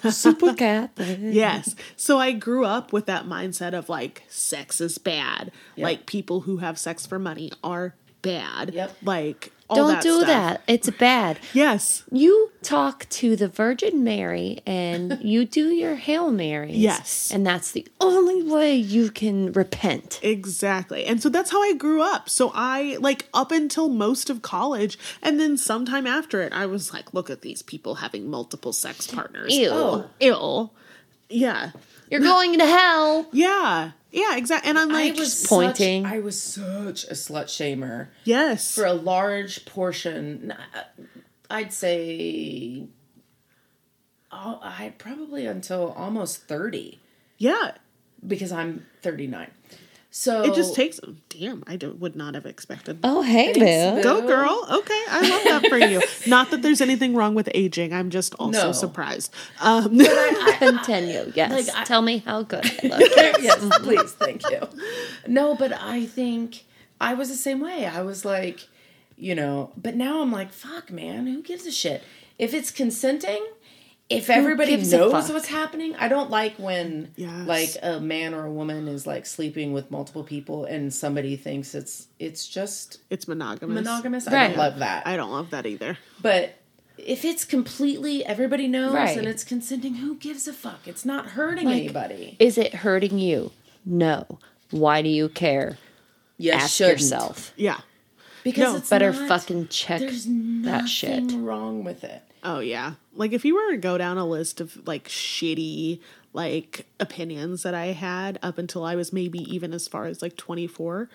[SPEAKER 3] Super cat. [LAUGHS]
[SPEAKER 2] yes. So I grew up with that mindset of like, sex is bad. Like, people who have sex for money are bad.
[SPEAKER 1] Yep.
[SPEAKER 2] Like,
[SPEAKER 3] Don't
[SPEAKER 2] that
[SPEAKER 3] do
[SPEAKER 2] stuff.
[SPEAKER 3] that. It's bad. [LAUGHS]
[SPEAKER 2] Yes.
[SPEAKER 3] You talk to the Virgin Mary and [LAUGHS] you do your Hail Marys.
[SPEAKER 2] Yes.
[SPEAKER 3] And that's the only way you can repent.
[SPEAKER 2] Exactly. And so that's how I grew up. So I like up until most of college and then sometime after it I was like look at these people having multiple sex partners.
[SPEAKER 3] Ew.
[SPEAKER 1] Oh.
[SPEAKER 2] Ew. Yeah.
[SPEAKER 3] You're going to hell.
[SPEAKER 2] Yeah. Yeah, exactly. And I'm like I
[SPEAKER 1] was
[SPEAKER 3] pointing.
[SPEAKER 1] Such, I was such a slut shamer
[SPEAKER 2] yes.
[SPEAKER 1] for a large portion. Uh, I'd say, oh, I probably until almost thirty
[SPEAKER 2] yeah.
[SPEAKER 1] because I'm thirty nine. So
[SPEAKER 2] It just takes damn, I don't, would not have expected.
[SPEAKER 3] Oh, hey,
[SPEAKER 1] Thanks,
[SPEAKER 3] boo.
[SPEAKER 2] Go girl. Okay. I love that for you. [LAUGHS] Not that there's anything wrong with aging. I'm just also
[SPEAKER 1] No.
[SPEAKER 2] surprised. [LAUGHS] Um [LAUGHS]
[SPEAKER 3] Continue. Yes.
[SPEAKER 1] Like, I-
[SPEAKER 3] Tell me how good I look.
[SPEAKER 1] yes, please, thank you. No, but I think I was the same way. I was like, you know, but now I'm like, fuck, man, who gives a shit? If it's consenting, if everybody knows what's happening, I don't like when
[SPEAKER 2] Yes.
[SPEAKER 1] like a man or a woman is like sleeping with multiple people and somebody thinks it's it's just
[SPEAKER 2] it's monogamous.
[SPEAKER 1] monogamous. I don't love that.
[SPEAKER 2] I don't love that either.
[SPEAKER 1] But if it's completely everybody knows
[SPEAKER 3] Right.
[SPEAKER 1] and it's consenting, who gives a fuck? It's not hurting
[SPEAKER 3] Like,
[SPEAKER 1] anybody.
[SPEAKER 3] Is it hurting you? No. Why do you care?
[SPEAKER 1] You
[SPEAKER 3] Ask
[SPEAKER 1] shouldn't.
[SPEAKER 3] yourself.
[SPEAKER 2] Yeah.
[SPEAKER 1] Because
[SPEAKER 2] No,
[SPEAKER 1] it's
[SPEAKER 3] Better
[SPEAKER 1] not-
[SPEAKER 3] fucking check
[SPEAKER 1] There's nothing
[SPEAKER 3] that shit.
[SPEAKER 1] wrong with it.
[SPEAKER 2] Oh yeah. Like if you were to go down a list of like shitty like opinions that I had up until I was maybe even as far as like 24,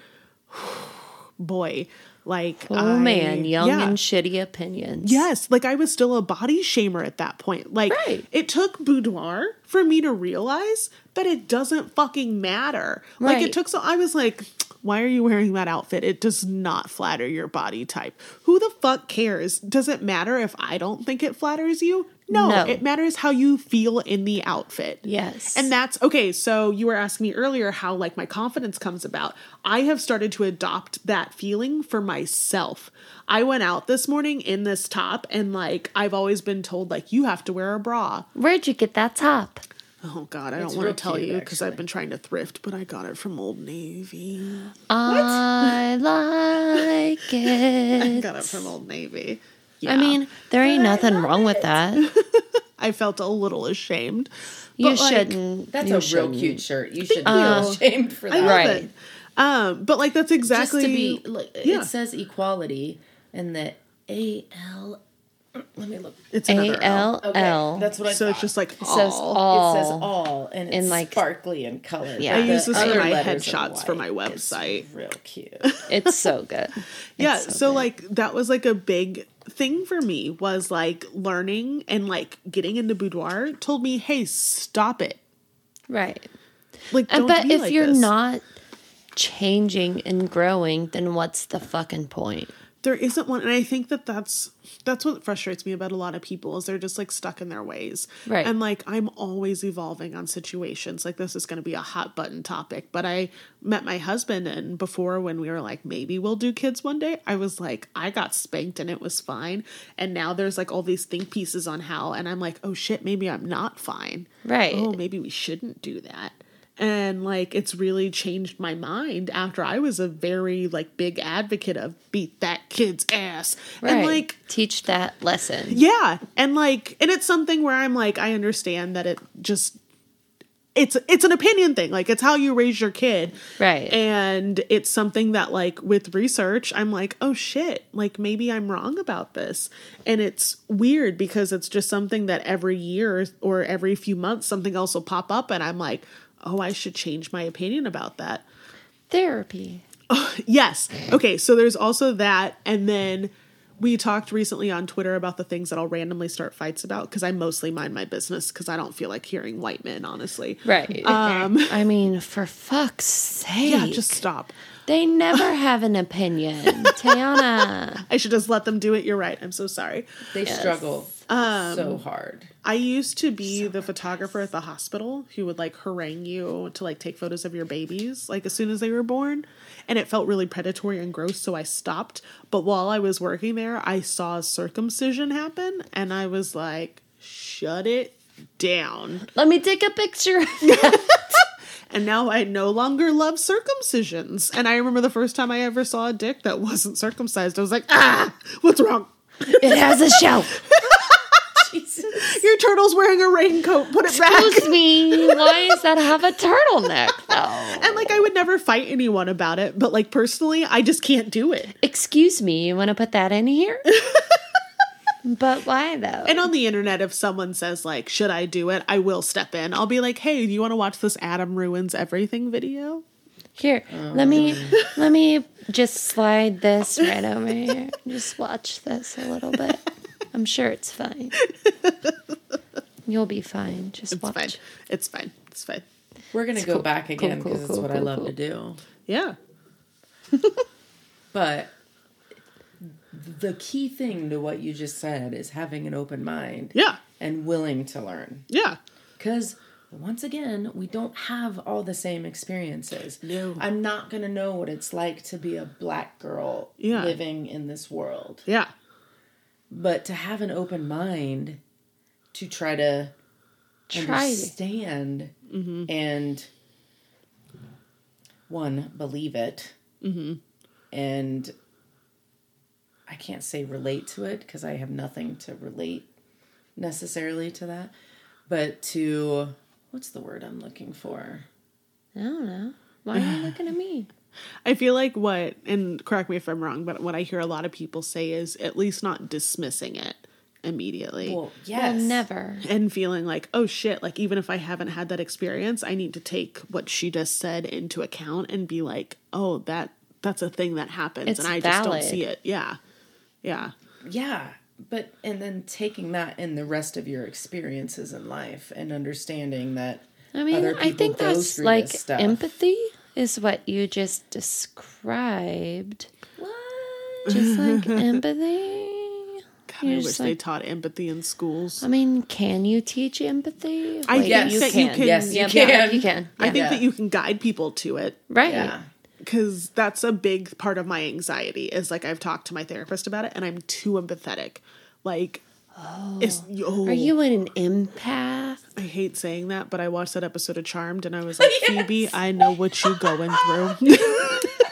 [SPEAKER 2] [SIGHS] boy, like
[SPEAKER 3] Oh
[SPEAKER 2] I-
[SPEAKER 3] man, young
[SPEAKER 2] yeah.
[SPEAKER 3] and shitty opinions.
[SPEAKER 2] Yes, like I was still a body shamer at that point. Like
[SPEAKER 3] Right.
[SPEAKER 2] it took boudoir for me to realize that it doesn't fucking matter. Like it took so I was like, why are you wearing that outfit? It does not flatter your body type. Who the fuck cares? Does it matter if I don't think it flatters you? No,
[SPEAKER 3] No.
[SPEAKER 2] it matters how you feel in the outfit.
[SPEAKER 3] Yes.
[SPEAKER 2] And that's okay. So you were asking me earlier how like my confidence comes about. I have started to adopt that feeling for myself. I went out this morning in this top and like I've always been told like you have to wear a bra.
[SPEAKER 3] Where'd you get that top?
[SPEAKER 2] Oh god, I don't want to tell
[SPEAKER 1] cute,
[SPEAKER 2] you because I've been trying to thrift, but I got it from Old Navy.
[SPEAKER 3] I [LAUGHS] like
[SPEAKER 2] I
[SPEAKER 3] it.
[SPEAKER 2] got it from Old Navy. Yeah.
[SPEAKER 3] I mean, there ain't nothing wrong with that. [LAUGHS]
[SPEAKER 2] I felt a little ashamed.
[SPEAKER 3] You
[SPEAKER 2] But, like,
[SPEAKER 3] shouldn't.
[SPEAKER 1] That's
[SPEAKER 3] you
[SPEAKER 1] a real
[SPEAKER 3] shouldn't.
[SPEAKER 1] cute shirt. You should
[SPEAKER 3] you.
[SPEAKER 1] feel ashamed for
[SPEAKER 2] I
[SPEAKER 1] that.
[SPEAKER 2] love
[SPEAKER 3] Right.
[SPEAKER 2] it. Um, but like that's exactly
[SPEAKER 1] Just to be, like,
[SPEAKER 2] Yeah.
[SPEAKER 1] it says equality, and the A L. Let me look.
[SPEAKER 2] it's
[SPEAKER 3] A
[SPEAKER 2] another L.
[SPEAKER 3] L
[SPEAKER 1] Okay, that's what I
[SPEAKER 2] So
[SPEAKER 1] thought.
[SPEAKER 2] it's just like
[SPEAKER 3] It says
[SPEAKER 2] all.
[SPEAKER 3] all.
[SPEAKER 1] It says all, and it's
[SPEAKER 3] In, like-
[SPEAKER 1] sparkly in color.
[SPEAKER 3] Yeah.
[SPEAKER 2] I
[SPEAKER 3] The
[SPEAKER 2] use this for
[SPEAKER 1] other
[SPEAKER 2] my
[SPEAKER 1] letters are
[SPEAKER 2] headshots for
[SPEAKER 1] white.
[SPEAKER 2] my
[SPEAKER 1] It's
[SPEAKER 2] website.
[SPEAKER 1] real cute. [LAUGHS]
[SPEAKER 3] It's so good. [LAUGHS]
[SPEAKER 2] yeah
[SPEAKER 3] It's
[SPEAKER 2] so
[SPEAKER 3] good.
[SPEAKER 2] like that was like a big thing for me was like learning and like getting into boudoir told me hey stop it
[SPEAKER 3] right.
[SPEAKER 2] like
[SPEAKER 3] I
[SPEAKER 2] don't
[SPEAKER 3] bet
[SPEAKER 2] be
[SPEAKER 3] if
[SPEAKER 2] like
[SPEAKER 3] you're
[SPEAKER 2] this.
[SPEAKER 3] not changing and growing, then what's the fucking point?
[SPEAKER 2] There isn't one and i think that that's that's what frustrates me about a lot of people is they're just like stuck in their ways.
[SPEAKER 3] Right.
[SPEAKER 2] and like i'm always evolving on situations. Like this is going to be a hot button topic but i met my husband and before when we were like maybe we'll do kids one day i was like i got spanked and it was fine. And now there's like all these think pieces on how and i'm like oh shit maybe i'm not fine.
[SPEAKER 3] Right.
[SPEAKER 2] oh maybe we shouldn't do that and like it's really changed my mind after i was a very like big advocate of beat that kid's ass
[SPEAKER 3] Right.
[SPEAKER 2] and like
[SPEAKER 3] teach that lesson.
[SPEAKER 2] yeah and like and it's something where i'm like i understand that it just it's it's an opinion thing like it's how you raise your kid
[SPEAKER 3] Right.
[SPEAKER 2] and it's something that like with research i'm like oh shit like maybe i'm wrong about this and it's weird because it's just something that every year or every few months something else will pop up and i'm like oh i should change my opinion about that
[SPEAKER 3] Therapy. [LAUGHS]
[SPEAKER 2] Yes. Okay, so there's also that and then we talked recently on Twitter about the things that I'll randomly start fights about because I mostly mind my business because I don't feel like hearing white men, honestly.
[SPEAKER 3] Right. Um, [LAUGHS] I mean, for fuck's sake. [LAUGHS]
[SPEAKER 2] Yeah, just stop.
[SPEAKER 3] They never [LAUGHS] have an opinion. Tayana.
[SPEAKER 2] I should just let them do it. You're right. I'm so sorry.
[SPEAKER 1] They struggle
[SPEAKER 2] Um,
[SPEAKER 1] so hard.
[SPEAKER 2] I used to be the photographer at the hospital who would like harangue you to like take photos of your babies like as soon as they were born. And it felt really predatory and gross, so I stopped. But while I was working there, I saw circumcision happen and I was like, shut it down.
[SPEAKER 3] Let me take a picture. [LAUGHS]
[SPEAKER 2] And now I no longer love circumcisions. And I remember the first time I ever saw a dick that wasn't circumcised, I was like, ah, what's wrong?
[SPEAKER 3] it has a shell. [LAUGHS]
[SPEAKER 1] Jesus.
[SPEAKER 2] Your turtle's wearing a raincoat. Put it back.
[SPEAKER 3] Excuse me. Why does that have a turtleneck, though?
[SPEAKER 2] And like I would never fight anyone about it, but like personally, I just can't do it.
[SPEAKER 3] Excuse me. You want to put that in here? [LAUGHS] but why, though?
[SPEAKER 2] And on the internet, if someone says like, "Should I do it?" I will step in. I'll be like, "Hey, do you want to watch this Adam ruins everything video?"
[SPEAKER 3] Here, let me um. let me just slide this right over here. Just watch this a little bit. I'm sure it's fine. You'll be fine. Just
[SPEAKER 2] It's
[SPEAKER 3] watch.
[SPEAKER 2] fine. It's fine. It's fine.
[SPEAKER 1] We're gonna go
[SPEAKER 3] cool.
[SPEAKER 1] back
[SPEAKER 3] Cool,
[SPEAKER 1] again
[SPEAKER 3] cool,
[SPEAKER 1] because it's
[SPEAKER 3] cool,
[SPEAKER 1] what I love
[SPEAKER 3] cool.
[SPEAKER 1] to do.
[SPEAKER 2] Yeah.
[SPEAKER 1] But the key thing to what you just said is having an open mind
[SPEAKER 2] Yeah.
[SPEAKER 1] and willing to learn.
[SPEAKER 2] Yeah.
[SPEAKER 1] Because once again, we don't have all the same experiences.
[SPEAKER 2] No.
[SPEAKER 1] I'm not going to know what it's like to be a black girl
[SPEAKER 2] Yeah.
[SPEAKER 1] living in this world.
[SPEAKER 2] Yeah.
[SPEAKER 1] But to have an open mind to try to
[SPEAKER 3] Try.
[SPEAKER 1] understand mm-hmm. and one believe it mm-hmm. and i can't say relate to it because i have nothing to relate necessarily to that but to what's the word i'm looking for
[SPEAKER 3] I don't know. Why are you [SIGHS] looking at me?
[SPEAKER 2] I feel like what, and correct me if I'm wrong, but what I hear a lot of people say is at least not dismissing it immediately.
[SPEAKER 1] well
[SPEAKER 3] Well,
[SPEAKER 1] yes
[SPEAKER 3] never.
[SPEAKER 2] and feeling like, oh shit, like even if I haven't had that experience, I need to take what she just said into account and be like, oh, that that's a thing that happens
[SPEAKER 3] It's
[SPEAKER 2] and I just don't see it. Yeah. Yeah.
[SPEAKER 1] yeah but and then taking that in the rest of your experiences in life and understanding that
[SPEAKER 3] I mean,
[SPEAKER 1] other
[SPEAKER 3] I think
[SPEAKER 1] go
[SPEAKER 3] that's like empathy is what you just described.
[SPEAKER 1] what
[SPEAKER 3] Just [LAUGHS] like empathy.
[SPEAKER 2] God, I
[SPEAKER 3] You're
[SPEAKER 2] wish
[SPEAKER 3] just
[SPEAKER 2] they taught empathy in schools.
[SPEAKER 3] I mean, can you teach empathy?
[SPEAKER 2] I
[SPEAKER 3] Wait,
[SPEAKER 2] think
[SPEAKER 1] Yes.
[SPEAKER 2] that you can.
[SPEAKER 1] Yes, you
[SPEAKER 3] Yeah,
[SPEAKER 1] can.
[SPEAKER 3] You can.
[SPEAKER 2] I think
[SPEAKER 1] Yeah.
[SPEAKER 2] that you can guide people to it
[SPEAKER 3] right.
[SPEAKER 2] Because that's a big part of my anxiety. Is like I've talked to my therapist about it, and I'm too empathetic. Like, oh, oh
[SPEAKER 3] Are you an empath?
[SPEAKER 2] I hate saying that, but I watched that episode of Charmed, and I was like, [LAUGHS] Phoebe, I know what you're going through. [LAUGHS]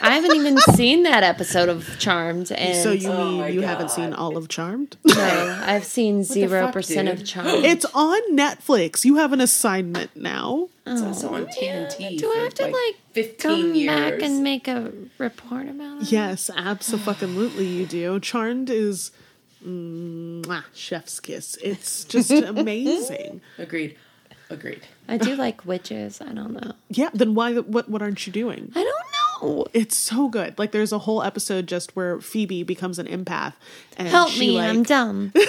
[SPEAKER 3] I haven't even [LAUGHS] seen that episode of Charmed, and
[SPEAKER 2] so you
[SPEAKER 1] Oh my
[SPEAKER 2] mean you haven't seen all of Charmed?
[SPEAKER 3] no, [LAUGHS] I've seen zero
[SPEAKER 1] fuck,
[SPEAKER 3] percent of? Charmed.
[SPEAKER 2] it's on Netflix. You have an assignment now.
[SPEAKER 1] it's also on oh, tnt
[SPEAKER 3] Do I have to
[SPEAKER 1] like,
[SPEAKER 3] like
[SPEAKER 1] 15
[SPEAKER 3] come
[SPEAKER 1] years
[SPEAKER 3] back and make a report about it?
[SPEAKER 2] Yes, absolutely, you do. Charmed is mwah, chef's kiss. It's just [LAUGHS] amazing.
[SPEAKER 1] agreed agreed
[SPEAKER 3] I do like witches. I don't know.
[SPEAKER 2] Yeah, then why? What? What aren't you doing?
[SPEAKER 3] I don't know.
[SPEAKER 2] It's so good. Like there's a whole episode just where Phoebe becomes an empath, and
[SPEAKER 3] Help
[SPEAKER 2] she,
[SPEAKER 3] me,
[SPEAKER 2] like,
[SPEAKER 3] I'm dumb. [LAUGHS]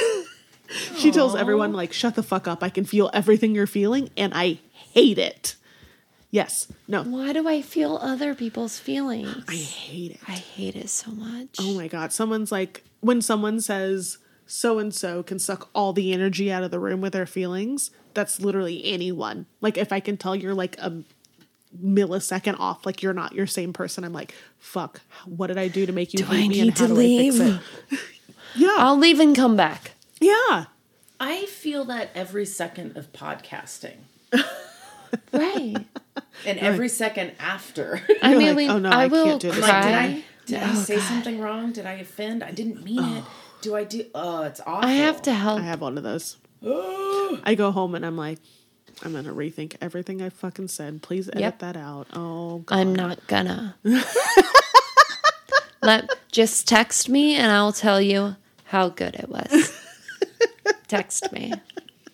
[SPEAKER 2] She tells everyone like, "Shut the fuck up! I can feel everything you're feeling, and I hate it." Yes. No.
[SPEAKER 3] Why do I feel other people's feelings?
[SPEAKER 2] I hate it.
[SPEAKER 3] I hate it so much.
[SPEAKER 2] Oh my god. Someone's like when someone says so and so can suck all the energy out of the room with their feelings, that's literally anyone. Like if I can tell you're like a millisecond off, like you're not your same person, I'm like, fuck, what did I do to make you
[SPEAKER 3] Do
[SPEAKER 2] hate
[SPEAKER 3] I
[SPEAKER 2] me and how
[SPEAKER 3] to
[SPEAKER 2] do I fix
[SPEAKER 3] leave?
[SPEAKER 2] it? [LAUGHS] Yeah.
[SPEAKER 3] I'll leave and come back.
[SPEAKER 2] yeah.
[SPEAKER 1] I feel that every second of podcasting [LAUGHS]
[SPEAKER 3] Right.
[SPEAKER 1] and every second after.
[SPEAKER 3] I [LAUGHS]
[SPEAKER 2] You're
[SPEAKER 3] mean,
[SPEAKER 2] like, oh no,
[SPEAKER 3] I,
[SPEAKER 2] I
[SPEAKER 3] will
[SPEAKER 2] can't do this.
[SPEAKER 1] like, did
[SPEAKER 3] cry.
[SPEAKER 1] I did I oh, say something wrong? Did I offend? I didn't mean it. Oh. Do I do? Oh, it's awful.
[SPEAKER 3] I have to help.
[SPEAKER 2] I have one of those. [GASPS] I go home and I'm like, I'm gonna rethink everything I fucking said. Please edit
[SPEAKER 3] Yep.
[SPEAKER 2] that out. Oh god.
[SPEAKER 3] I'm not gonna. [LAUGHS] Let just text me and I'll tell you how good it was. [LAUGHS] text me.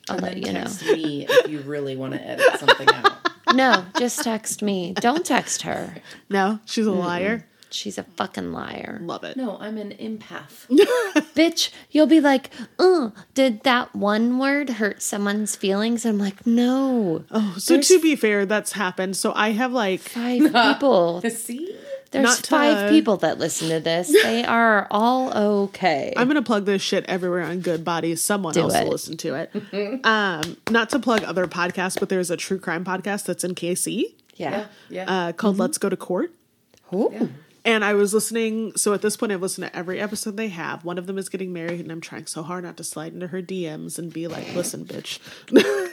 [SPEAKER 3] I'll
[SPEAKER 1] And
[SPEAKER 3] let
[SPEAKER 1] then
[SPEAKER 3] you know.
[SPEAKER 1] text me if you really want to edit something out. [LAUGHS]
[SPEAKER 3] No, just text me. Don't text her.
[SPEAKER 2] No, she's a liar.
[SPEAKER 3] She's a fucking liar.
[SPEAKER 2] Love it.
[SPEAKER 1] No, I'm an empath. [LAUGHS]
[SPEAKER 3] Bitch, you'll be like, uh, did that one word hurt someone's feelings? I'm like, no.
[SPEAKER 2] Oh, so to be fair, that's happened. So I have like
[SPEAKER 3] Five [LAUGHS] people.
[SPEAKER 1] See?
[SPEAKER 3] There's
[SPEAKER 2] Not to-
[SPEAKER 3] five people that listen to this. [LAUGHS] They are all okay.
[SPEAKER 2] I'm gonna plug this shit everywhere on Good Bodies. Someone
[SPEAKER 3] Do
[SPEAKER 2] else
[SPEAKER 3] it.
[SPEAKER 2] will listen to it. um, not to plug other podcasts, but there's a true crime podcast that's in KC
[SPEAKER 3] yeah.
[SPEAKER 1] Yeah.
[SPEAKER 2] uh, called Let's Go to Court.
[SPEAKER 3] Ooh.
[SPEAKER 2] And I was listening. So at this point, I've listened to every episode they have. One of them is getting married, and I'm trying so hard not to slide into her DMs and be like, "Listen, bitch." [LAUGHS]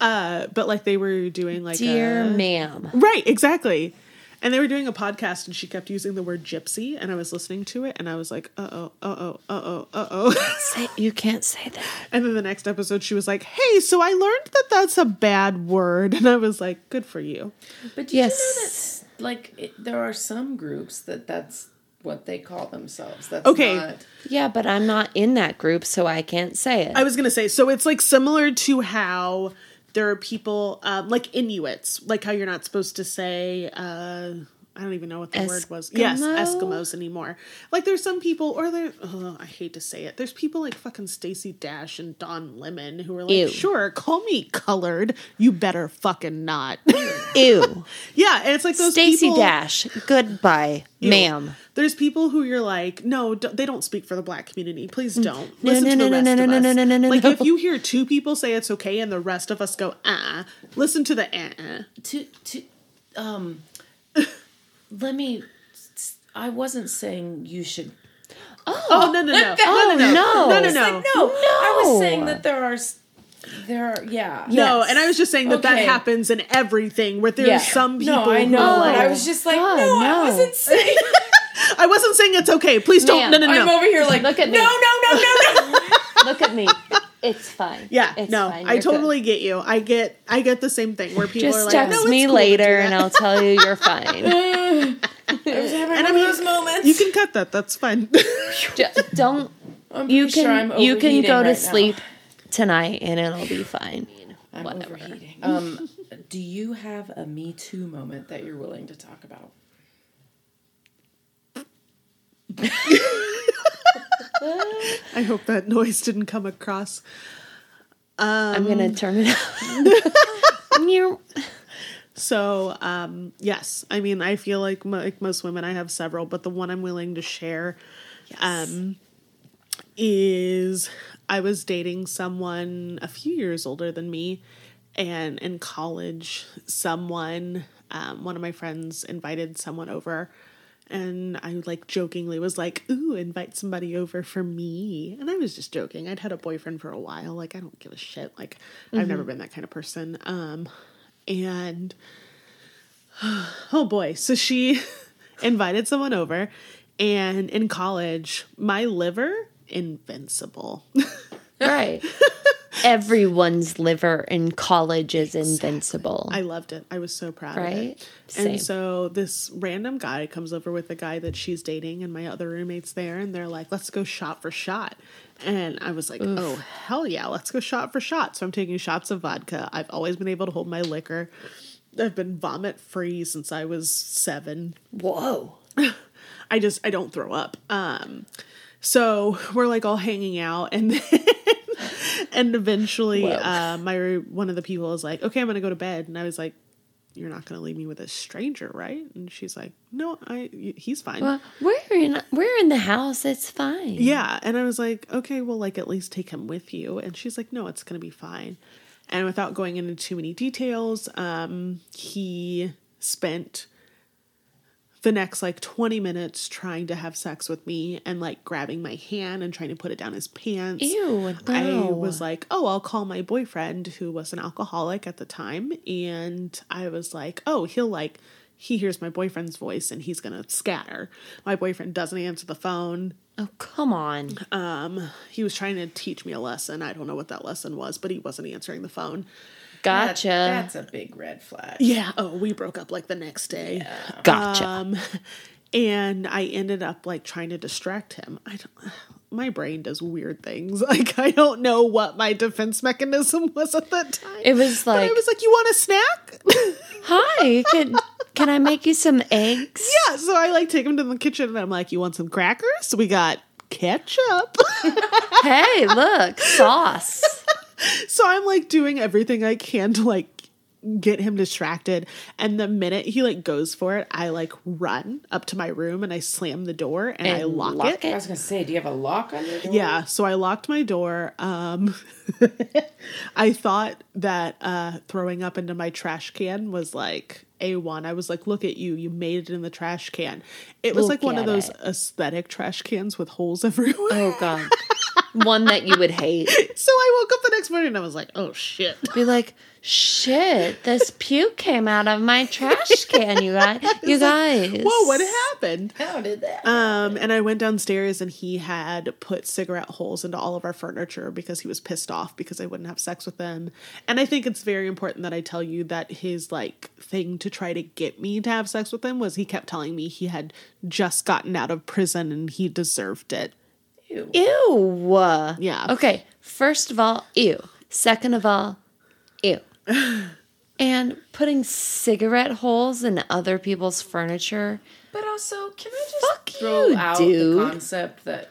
[SPEAKER 2] uh, but like they were doing like
[SPEAKER 3] Dear
[SPEAKER 2] a-
[SPEAKER 3] ma'am.
[SPEAKER 2] Right, exactly. And they were doing a podcast and she kept using the word gypsy and I was listening to it and I was like, uh oh, uh oh, uh oh, uh oh. [LAUGHS]
[SPEAKER 3] Say, you can't say that.
[SPEAKER 2] and then the next episode she was like, hey, so I learned that that's a bad word. [LAUGHS] And I was like, good for you.
[SPEAKER 1] But did you know
[SPEAKER 3] Yes.
[SPEAKER 1] that's like it, there are some groups that that's what they call themselves. That's
[SPEAKER 2] Okay.
[SPEAKER 1] not
[SPEAKER 3] Yeah, but I'm not in that group, so I can't say it.
[SPEAKER 2] I was going to say, so it's like similar to how there are people um, like Inuits, like how you're not supposed to say, uh, I don't even know what the word was. Yes, Eskimos anymore. Like there's some people, or there, oh, I hate to say it, there's people like fucking Stacey Dash and Don Lemon who are like,
[SPEAKER 3] Ew.
[SPEAKER 2] sure, call me colored. You better fucking not. [LAUGHS]
[SPEAKER 3] Ew.
[SPEAKER 2] yeah, and it's like those
[SPEAKER 3] Stacey
[SPEAKER 2] people.
[SPEAKER 3] Dash. Goodbye,
[SPEAKER 2] Ew.
[SPEAKER 3] ma'am.
[SPEAKER 2] There's people who you're like, no, d- they don't speak for the black community. Please don't.
[SPEAKER 3] No,
[SPEAKER 2] Listen
[SPEAKER 3] no,
[SPEAKER 2] to
[SPEAKER 3] no,
[SPEAKER 2] the rest of us.
[SPEAKER 3] no, no, no, no,
[SPEAKER 2] like if you hear two people say it's okay and the rest of us go, uh, listen to the uh.
[SPEAKER 1] to to um [LAUGHS] let me I wasn't saying you should
[SPEAKER 2] Oh, oh no no no no [LAUGHS]
[SPEAKER 3] oh, oh,
[SPEAKER 2] no no
[SPEAKER 3] no.
[SPEAKER 2] no no
[SPEAKER 3] It's
[SPEAKER 2] no.
[SPEAKER 1] like no, I was saying that there are there are yeah
[SPEAKER 2] No,
[SPEAKER 3] Yes.
[SPEAKER 2] and I was just saying that that happens in everything. Where there's
[SPEAKER 1] Yeah.
[SPEAKER 2] some people.
[SPEAKER 1] no I know
[SPEAKER 2] who,
[SPEAKER 1] but I was just like
[SPEAKER 3] God,
[SPEAKER 1] no, I wasn't saying [LAUGHS] [LAUGHS]
[SPEAKER 2] I wasn't saying it's okay. Please don't.
[SPEAKER 3] Ma'am,
[SPEAKER 2] no no no.
[SPEAKER 1] I'm over here like
[SPEAKER 3] Look at me.
[SPEAKER 1] no no no no no
[SPEAKER 3] Look at me. It's fine.
[SPEAKER 2] yeah,
[SPEAKER 3] it's
[SPEAKER 2] no,
[SPEAKER 3] fine.
[SPEAKER 2] I
[SPEAKER 3] You're good.
[SPEAKER 2] totally get you. I get, I get the same thing where people are
[SPEAKER 3] Just
[SPEAKER 2] like,
[SPEAKER 3] text
[SPEAKER 2] no,
[SPEAKER 3] me
[SPEAKER 2] cool
[SPEAKER 3] later and I'll tell you you're fine. [LAUGHS] [LAUGHS]
[SPEAKER 1] I was having
[SPEAKER 2] And
[SPEAKER 1] one
[SPEAKER 2] I mean,
[SPEAKER 1] of those moments
[SPEAKER 2] You can cut that. That's fine. [LAUGHS]
[SPEAKER 3] Ju- Don't.
[SPEAKER 1] I'm
[SPEAKER 3] You
[SPEAKER 1] pretty sure
[SPEAKER 3] can.
[SPEAKER 1] I'm
[SPEAKER 3] you can
[SPEAKER 1] overheating
[SPEAKER 3] go to
[SPEAKER 1] right now.
[SPEAKER 3] sleep tonight and it'll be fine.
[SPEAKER 1] I'm
[SPEAKER 3] Whatever.
[SPEAKER 1] overheating um do you have a me too moment that you're willing to talk about
[SPEAKER 2] I hope that noise didn't come across.
[SPEAKER 3] I'm gonna turn it [LAUGHS] off.
[SPEAKER 2] So, um, yes, I mean, I feel like, like most women, I have several, but the one I'm willing to share um, is I was dating someone a few years older than me, and in college, someone, um, one of my friends invited someone over. And I like jokingly was like, "Ooh, invite somebody over for me." And I was just joking. I'd had a boyfriend for a while. Like I don't give a shit. Like I've never been that kind of person. Um, and [SIGHS] oh boy, so she [LAUGHS] invited someone over, and in college, my liver invincible. [LAUGHS]
[SPEAKER 3] Right. Everyone's liver in college is invincible.
[SPEAKER 2] I loved it. I was so proud of
[SPEAKER 3] Right?
[SPEAKER 2] it.
[SPEAKER 3] Same.
[SPEAKER 2] And so this random guy comes over with the guy that she's dating, and my other roommates there, and they're like, "Let's go shot for shot." And I was like, "Oh hell yeah, let's go shot for shot." So I'm taking shots of vodka. I've always been able to hold my liquor. I've been vomit free since I was seven.
[SPEAKER 3] Whoa. [LAUGHS]
[SPEAKER 2] I just I don't throw up. Um so we're like all hanging out and [LAUGHS] then and eventually uh my one of the people is like, "Okay, I'm going to go to bed." And I was like, you're not going to leave me with a stranger, right? And she's like, no, I, he's fine.
[SPEAKER 3] Well, we're in we're in the house. It's fine.
[SPEAKER 2] Yeah. And I was like, okay, well, like at least take him with you. And she's like, no, it's going to be fine. And without going into too many details, um, he spent the next like 20 minutes trying to have sex with me and like grabbing my hand and trying to put it down his pants.
[SPEAKER 3] Ew,
[SPEAKER 2] I was like, oh, I'll call my boyfriend who was an alcoholic at the time. And I was like, oh, he'll like, he hears my boyfriend's voice and he's going to scatter. My boyfriend doesn't answer the phone.
[SPEAKER 3] Oh come on.
[SPEAKER 2] Um, he was trying to teach me a lesson. I don't know what that lesson was, but he wasn't answering the phone.
[SPEAKER 1] That-
[SPEAKER 3] Gotcha.
[SPEAKER 1] that's a big red flag.
[SPEAKER 2] Yeah. Oh, we broke up like the next day.
[SPEAKER 3] gotcha.
[SPEAKER 2] Um, [LAUGHS] and I ended up like trying to distract him. I don't, [SIGHS] my brain does weird things. [LAUGHS] Like I don't know what my defense mechanism [LAUGHS] was at that time.
[SPEAKER 3] it was
[SPEAKER 2] but
[SPEAKER 3] like,
[SPEAKER 2] I was like, "You want a snack?"
[SPEAKER 3] "Hi, can can I make you some eggs?"
[SPEAKER 2] yeah. So I like take him to the kitchen and I'm like, "You want some crackers? We got ketchup."
[SPEAKER 3] Hey, look, sauce. [LAUGHS]
[SPEAKER 2] so I'm like doing everything I can to like get him distracted and the minute he like goes for it i like run up to my room and i slam the door and, i lock,
[SPEAKER 3] lock
[SPEAKER 2] it.
[SPEAKER 3] it?
[SPEAKER 1] I was gonna say, do you have a lock on your door?
[SPEAKER 2] Yeah, so I locked my door. Um [LAUGHS] I thought that uh throwing up into my trash can was like A1. I was like, "Look at you. You made it in the trash can." It was
[SPEAKER 3] Look
[SPEAKER 2] like one of those
[SPEAKER 3] it.
[SPEAKER 2] aesthetic trash cans with holes [LAUGHS] everywhere.
[SPEAKER 3] Oh god. One that you would hate. [LAUGHS]
[SPEAKER 2] so I woke up the next morning and I was like, "Oh shit."
[SPEAKER 3] Be like, shit, this puke came out of my trash can, you guys. [LAUGHS] You guys.
[SPEAKER 2] Whoa, what happened?
[SPEAKER 1] How did that?
[SPEAKER 2] Um, and I went downstairs and he had put cigarette holes into all of our furniture because he was pissed off because I wouldn't have sex with him. And I think it's very important that I tell you that his like thing to try to get me to have sex with him was he kept telling me he had just gotten out of prison and he deserved it.
[SPEAKER 1] Ew.
[SPEAKER 3] Ew.
[SPEAKER 2] Yeah.
[SPEAKER 3] Okay. First of all, ew. Second of all, ew. [LAUGHS] and putting cigarette holes in other people's furniture.
[SPEAKER 1] But also, can I just
[SPEAKER 3] Fuck
[SPEAKER 1] throw
[SPEAKER 3] you,
[SPEAKER 1] out
[SPEAKER 3] dude.
[SPEAKER 1] the concept that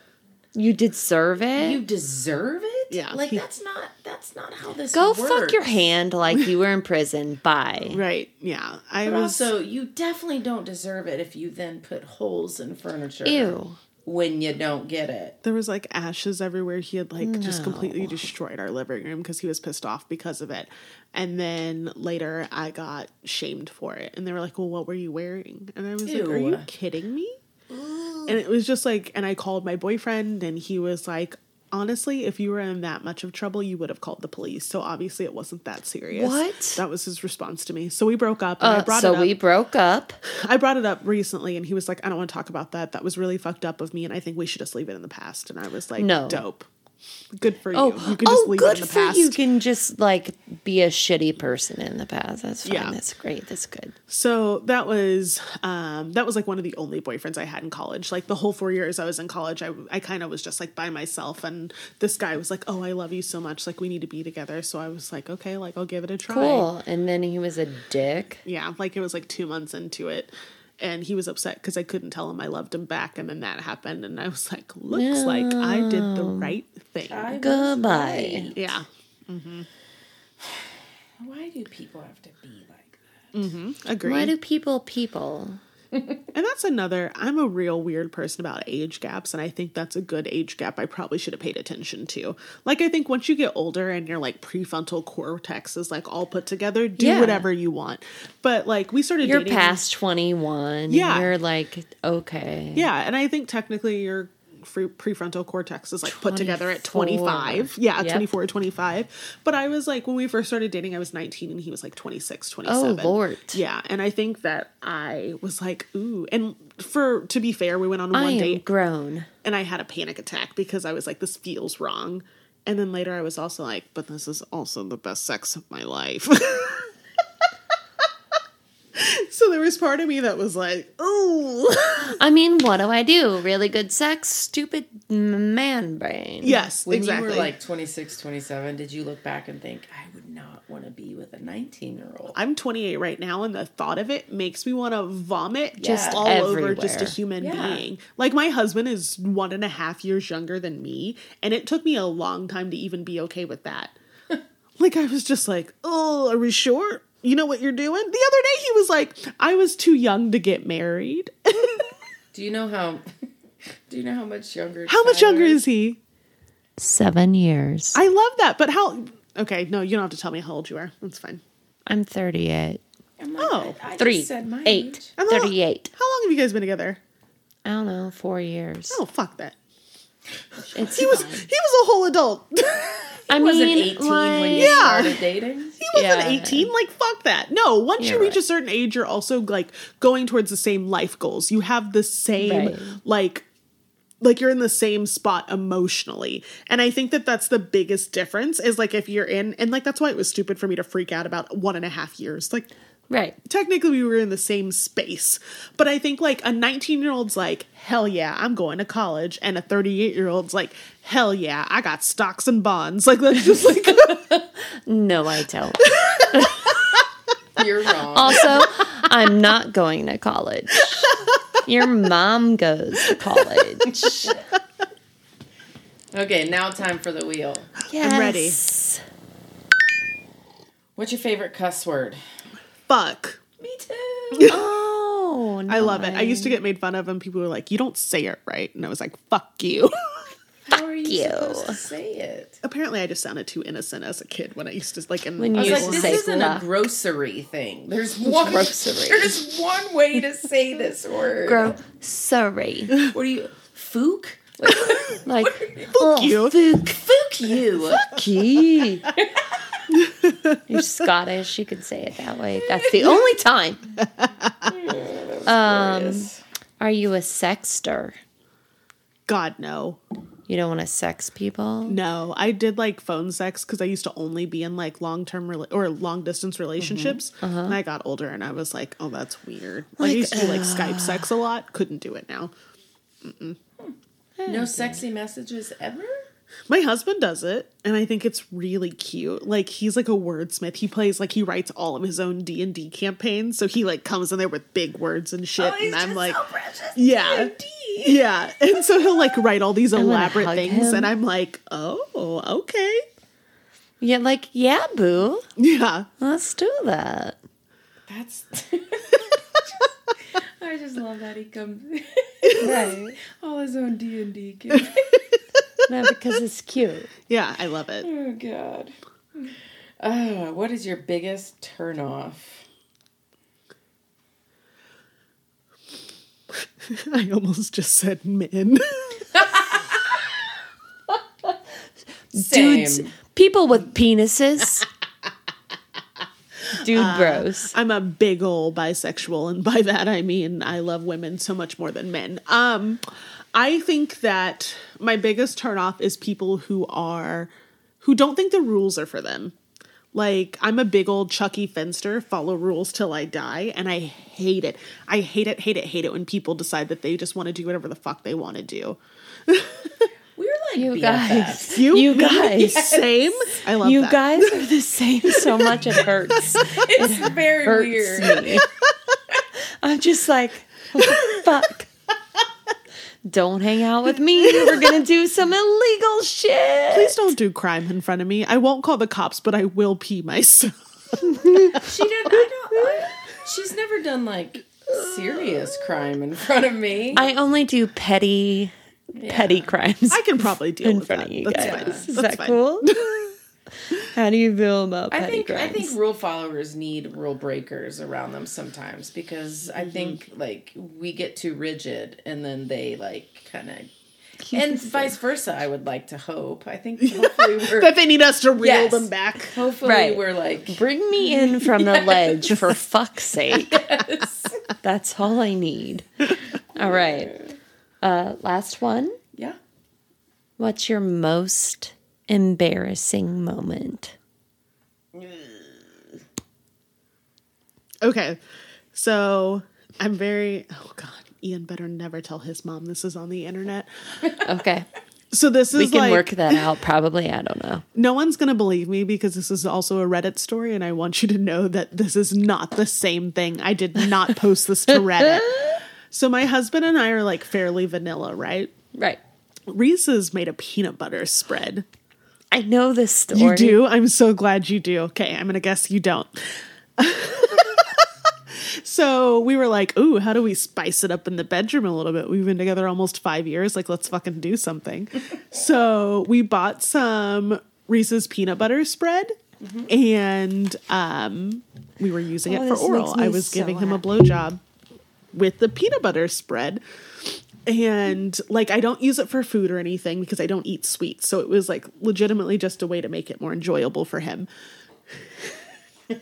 [SPEAKER 3] You deserve it.
[SPEAKER 1] you deserve it?
[SPEAKER 2] Yeah,
[SPEAKER 1] Like [LAUGHS] that's not that's not how this works.
[SPEAKER 3] Go
[SPEAKER 1] works.
[SPEAKER 3] fuck your hand like you were in prison. [LAUGHS] Bye.
[SPEAKER 2] Right. Yeah. I
[SPEAKER 1] But
[SPEAKER 2] was
[SPEAKER 1] also, you definitely don't deserve it if you then put holes in furniture.
[SPEAKER 3] Ew.
[SPEAKER 1] When you don't get it.
[SPEAKER 2] there was like ashes everywhere. He had like just completely destroyed our living room because he was pissed off because of it. And then later I got shamed for it. And they were like, Well, what were you wearing? And I was like, Are you kidding me? And it was just like, and I called my boyfriend, and he was like, Honestly, if you were in that much of trouble, you would have called the police. So obviously, it wasn't that serious.
[SPEAKER 3] What?
[SPEAKER 2] That was his response to me. So we broke up, and I
[SPEAKER 3] Uh,
[SPEAKER 2] brought
[SPEAKER 3] so
[SPEAKER 2] it up.
[SPEAKER 3] we broke up.
[SPEAKER 2] I brought it up recently, and he was like, "I don't want to talk about that. That was really fucked up of me, and I think we should just leave it in the past." And I was like,
[SPEAKER 3] No.
[SPEAKER 2] dope, good for you.
[SPEAKER 3] Oh,
[SPEAKER 2] you can just
[SPEAKER 3] oh
[SPEAKER 2] leave
[SPEAKER 3] good
[SPEAKER 2] it in the
[SPEAKER 3] for
[SPEAKER 2] past."
[SPEAKER 3] you. Can just like be a shitty person in the past. That's fine.
[SPEAKER 2] Yeah.
[SPEAKER 3] That's great. That's good.
[SPEAKER 2] So that was um, that was like one of the only boyfriends I had in college. Like the whole four years I was in college, I I kind of was just like by myself, and this guy was like, "Oh, I love you so much. Like we need to be together." So I was like, "Okay, like I'll give it a try."
[SPEAKER 3] Cool. And then he was a dick.
[SPEAKER 2] Yeah, like it was like two months into it. And he was upset because I couldn't tell him I loved him back, and then that happened, and I was like, "Looks like I did the right thing."
[SPEAKER 1] I was
[SPEAKER 3] Goodbye.
[SPEAKER 1] right.
[SPEAKER 2] yeah, mm-hmm.
[SPEAKER 1] Why do people have to be like that? Mm-hmm.
[SPEAKER 2] agree.
[SPEAKER 3] Why do people people?
[SPEAKER 2] And that's another, I'm a real weird person about age gaps, and I think that's a good age gap I probably should have paid attention to. Like, I think once you get older and your like prefrontal cortex is like all put together, do
[SPEAKER 3] Yeah.
[SPEAKER 2] whatever you want. But like, we started
[SPEAKER 3] You're
[SPEAKER 2] dating.
[SPEAKER 3] past 21.
[SPEAKER 2] Yeah.
[SPEAKER 3] You're like, okay.
[SPEAKER 2] Yeah, and I think technically your prefrontal cortex is like put together at 25. Yeah,
[SPEAKER 3] Yep.
[SPEAKER 2] 24 or 25. But I was like, when we first started dating, I was 19 and he was like 26, 27.
[SPEAKER 3] Oh, Lord.
[SPEAKER 2] Yeah, and I think that I was like, ooh. And for, to be fair, we went on
[SPEAKER 3] I
[SPEAKER 2] one
[SPEAKER 3] am
[SPEAKER 2] date
[SPEAKER 3] grown.
[SPEAKER 2] and I had a panic attack because I was like, this feels wrong. And then later I was also like, but this is also the best sex of my life. [LAUGHS] so there was part of me that was like, ooh. [LAUGHS]
[SPEAKER 3] I mean, what do I do? Really good sex? Stupid man brain.
[SPEAKER 2] yes,
[SPEAKER 1] When
[SPEAKER 2] exactly.
[SPEAKER 1] you were like 26, 27, did you look back and think, I would not want to be with a 19 year old?
[SPEAKER 2] I'm 28 right now, and the thought of it makes me want to vomit just
[SPEAKER 1] Yeah,
[SPEAKER 2] all over just a human
[SPEAKER 1] Yeah.
[SPEAKER 2] being. Like, my husband is one and a half years younger than me, and it took me a long time to even be okay with that. [LAUGHS] like, I was just like, oh, are we sure? You know what you're doing? The other day he was like, I was too young to get married. [LAUGHS]
[SPEAKER 1] Do you know how? [LAUGHS] Do you know how much younger?
[SPEAKER 2] how much younger is he?
[SPEAKER 3] Seven years.
[SPEAKER 2] I love that, but how? Okay, no, you don't have to tell me how old you are. That's fine.
[SPEAKER 3] I'm 38.
[SPEAKER 1] I'm oh. like,
[SPEAKER 2] oh,
[SPEAKER 1] I, I
[SPEAKER 3] three, eight, 38.
[SPEAKER 2] How long have you guys been together?
[SPEAKER 3] I don't know, four years.
[SPEAKER 2] Oh, fuck that. [LAUGHS]
[SPEAKER 3] it's
[SPEAKER 2] He was he was a whole adult. He
[SPEAKER 3] I
[SPEAKER 1] Wasn't
[SPEAKER 3] mean,
[SPEAKER 1] 18 when you
[SPEAKER 2] Yeah.
[SPEAKER 1] started dating.
[SPEAKER 2] He wasn't
[SPEAKER 3] Yeah.
[SPEAKER 2] 18. Like fuck that. No, once you
[SPEAKER 3] You're
[SPEAKER 2] reach
[SPEAKER 3] right.
[SPEAKER 2] a certain age, you're also like going towards the same life goals. You have the same
[SPEAKER 3] Right.
[SPEAKER 2] like like you're in the same spot emotionally and i think that that's the biggest difference is like if you're in and like that's why it was stupid for me to freak out about one and a half years like
[SPEAKER 3] Right.
[SPEAKER 2] technically we were in the same space but i think like a 19 year old's like hell yeah i'm going to college and a 38 year old's like hell yeah i got stocks and bonds [LAUGHS] like that's just like [LAUGHS]
[SPEAKER 3] No, I don't.
[SPEAKER 1] You're wrong.
[SPEAKER 3] also, I'm not going to college. Your mom goes to college. [LAUGHS]
[SPEAKER 1] okay, now time for the wheel.
[SPEAKER 3] Yes.
[SPEAKER 2] I'm ready.
[SPEAKER 1] What's your favorite cuss word?
[SPEAKER 2] Fuck
[SPEAKER 1] Me too. [LAUGHS]
[SPEAKER 3] Oh,
[SPEAKER 2] i love it i used to get made fun of and people were like you don't say it right and i was like fuck you [LAUGHS]
[SPEAKER 1] How are you,
[SPEAKER 3] you.
[SPEAKER 1] supposed to say it?
[SPEAKER 2] apparently i just sounded too innocent as a kid when i used to like in
[SPEAKER 3] When
[SPEAKER 1] I was like, this
[SPEAKER 3] say
[SPEAKER 1] isn't a grocery thing. There's [LAUGHS] one
[SPEAKER 3] Grocery.
[SPEAKER 1] There's one way to say this word.
[SPEAKER 3] grocery.
[SPEAKER 1] What do you fook? Like,
[SPEAKER 3] Like, oh,
[SPEAKER 2] you.
[SPEAKER 3] Fook.
[SPEAKER 1] fook you.
[SPEAKER 3] Key. You're Scottish. You can say it that way. That's the only time. [LAUGHS] Um, are you a sexter?
[SPEAKER 2] god no
[SPEAKER 3] You don't want to sex people?
[SPEAKER 2] No, I did like phone sex because I used to only be in like long term rela- or long distance relationships. And I got older and I was like, oh, that's weird. Like, I used to do like Skype sex a lot. Couldn't do it now.
[SPEAKER 1] No sexy messages ever?
[SPEAKER 2] My husband does it, and I think it's really cute. Like he's like a wordsmith. He plays like he writes all of his own D and D campaigns. So he like comes in there with big words and shit,
[SPEAKER 1] Oh, he's
[SPEAKER 2] and I'm
[SPEAKER 1] just
[SPEAKER 2] like,
[SPEAKER 1] so precious.
[SPEAKER 2] yeah, yeah. And so he'll like write all these
[SPEAKER 3] wanna
[SPEAKER 2] elaborate things,
[SPEAKER 3] him.
[SPEAKER 2] and I'm like, oh, okay,
[SPEAKER 3] Yeah, like, yeah, boo.
[SPEAKER 2] yeah.
[SPEAKER 3] Let's do that.
[SPEAKER 1] That's. [LAUGHS] [LAUGHS] I just love that he comes [LAUGHS]
[SPEAKER 3] Right.
[SPEAKER 1] all his own D and D.
[SPEAKER 3] No, because it's cute.
[SPEAKER 2] Yeah, I love it.
[SPEAKER 1] Oh God. Uh, what is your biggest turnoff? [LAUGHS]
[SPEAKER 2] I almost just said men. [LAUGHS]
[SPEAKER 3] Dudes,
[SPEAKER 1] Same.
[SPEAKER 3] people with penises. [LAUGHS] Dude
[SPEAKER 2] Uh,
[SPEAKER 3] bros.
[SPEAKER 2] I'm a big ol' bisexual, and by that I mean I love women so much more than men. Um, I think that my biggest turnoff is people who are who don't think the rules are for them. Like I'm a big old Chuckie Finster, follow rules till I die, and I hate it. I hate it, hate it, hate it when people decide that they just want to do whatever the fuck they want to do. [LAUGHS]
[SPEAKER 1] We're like
[SPEAKER 3] You
[SPEAKER 1] BFFs.
[SPEAKER 3] guys.
[SPEAKER 2] You,
[SPEAKER 3] You [LAUGHS]
[SPEAKER 2] me,
[SPEAKER 3] guys.
[SPEAKER 2] same. I love
[SPEAKER 3] You
[SPEAKER 2] that.
[SPEAKER 3] guys [LAUGHS] are the same so much it hurts.
[SPEAKER 1] It's very
[SPEAKER 3] hurts
[SPEAKER 1] weird.
[SPEAKER 3] me. I'm just like, fuck. Don't hang out with me. We're gonna do some [LAUGHS] illegal shit.
[SPEAKER 2] Please don't do crime in front of me. I won't call the cops, but I will pee myself. [LAUGHS]
[SPEAKER 1] She did. I don't. I, she's never done like serious crime in front of me.
[SPEAKER 3] I only do petty, petty crimes
[SPEAKER 2] I can probably deal
[SPEAKER 3] in
[SPEAKER 2] with
[SPEAKER 3] front
[SPEAKER 2] that.
[SPEAKER 3] of you
[SPEAKER 2] That's
[SPEAKER 3] guys.
[SPEAKER 2] fine.
[SPEAKER 3] Is
[SPEAKER 2] That's
[SPEAKER 3] that
[SPEAKER 2] fine.
[SPEAKER 3] cool? [LAUGHS] How do you feel about
[SPEAKER 1] I think
[SPEAKER 3] crimes?
[SPEAKER 1] I think rule followers need rule breakers around them sometimes because
[SPEAKER 2] Mm-hmm.
[SPEAKER 1] I think like we get too rigid and then they like kind of and vice versa. I would like to hope. I think [LAUGHS] hopefully we're
[SPEAKER 2] that they need us to reel
[SPEAKER 1] Yes.
[SPEAKER 2] them back.
[SPEAKER 1] hopefully
[SPEAKER 3] Right.
[SPEAKER 1] we're like
[SPEAKER 3] Bring me in from the [LAUGHS] ledge for fuck's sake. [LAUGHS] That's all I need. All right. Uh, last one.
[SPEAKER 1] yeah.
[SPEAKER 3] What's your most embarrassing moment? [SIGHS]
[SPEAKER 2] Okay, so I'm very. Oh God, Ian better never tell his mom this is on the internet.
[SPEAKER 3] Okay. [LAUGHS]
[SPEAKER 2] So this is
[SPEAKER 3] We can
[SPEAKER 2] like
[SPEAKER 3] work that out [LAUGHS] probably. I don't know.
[SPEAKER 2] no one's gonna believe me because this is also a Reddit story, and I want you to know that this is not the same thing. I did not post this to Reddit. [LAUGHS] So my husband and I are like fairly vanilla, right?
[SPEAKER 3] Right.
[SPEAKER 2] Reese's made a peanut butter spread.
[SPEAKER 3] I know this story.
[SPEAKER 2] You do? I'm so glad you do. Okay, I'm gonna guess you don't. [LAUGHS] So we were like, ooh, how do we spice it up in the bedroom a little bit? We've been together almost five years. Like, let's fucking do something. [LAUGHS] so we bought some Reese's peanut butter spread and um, we were using
[SPEAKER 3] Oh,
[SPEAKER 2] it for oral. I was
[SPEAKER 3] so
[SPEAKER 2] giving him a
[SPEAKER 3] happy.
[SPEAKER 2] blowjob with the peanut butter spread. And like, I don't use it for food or anything because I don't eat sweets. So it was like legitimately just a way to make it more enjoyable for him. [LAUGHS]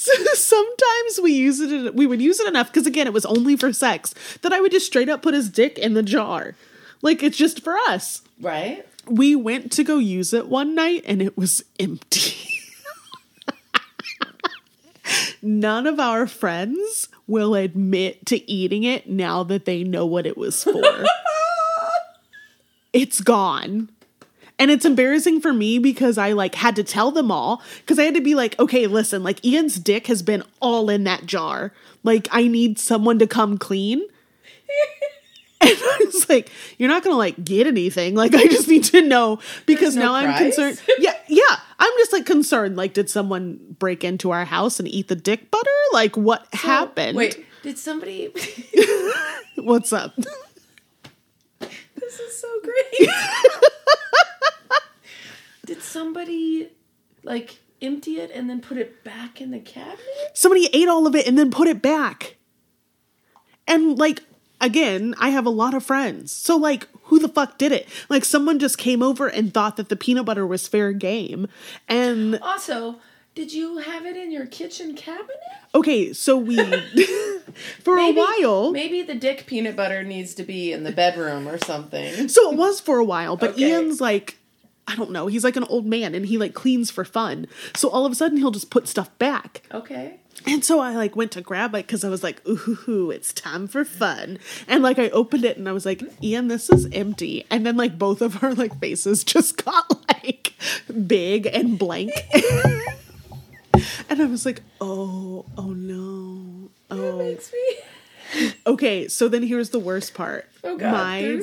[SPEAKER 2] So sometimes we use it. We would use it enough because again, it was only for sex that I would just straight up put his dick in the jar, like it's just for us.
[SPEAKER 1] Right?
[SPEAKER 2] We went to go use it one night and it was empty. [LAUGHS] None of our friends will admit to eating it now that they know what it was for. [LAUGHS] it's gone. And it's embarrassing for me because I like had to tell them all because I had to be like, okay, listen, like Ian's dick has been all in that jar. Like I need someone to come clean. [LAUGHS] [LAUGHS] And I was like, you're not gonna like get anything. Like I just need to know because
[SPEAKER 1] no
[SPEAKER 2] now I'm concerned. [LAUGHS] Yeah, yeah. I'm just like concerned. Like, did someone break into our house and eat the dick butter? Like what happened?
[SPEAKER 1] Wait, did somebody. [LAUGHS]
[SPEAKER 2] What's up?
[SPEAKER 1] this is so great. did somebody, like, empty it and then put it back in the cabinet?
[SPEAKER 2] somebody ate all of it and then put it back. And like again, I have a lot of friends. So like who the fuck did it? Like someone just came over and thought that the peanut butter was fair game. And
[SPEAKER 1] Also, did you have it in your kitchen cabinet?
[SPEAKER 2] okay, so we [LAUGHS] for
[SPEAKER 1] Maybe-
[SPEAKER 2] a while
[SPEAKER 1] Maybe the dick peanut butter needs to be in the bedroom or something.
[SPEAKER 2] so it was for a while, but
[SPEAKER 1] Okay.
[SPEAKER 2] Ian's like I don't know, he's like an old man and he like cleans for fun. So all of a sudden he'll just put stuff back.
[SPEAKER 1] Okay.
[SPEAKER 2] And so I like went to grab it because I was like, ooh, it's time for fun. And like I opened it and I was like, Ian, this is empty. And then like both of our like faces just [LAUGHS] got like big and blank. [LAUGHS] and I was like, oh, oh no. Oh.
[SPEAKER 1] Makes me.
[SPEAKER 2] Okay, so then here's the worst part.
[SPEAKER 1] Oh, God,
[SPEAKER 2] My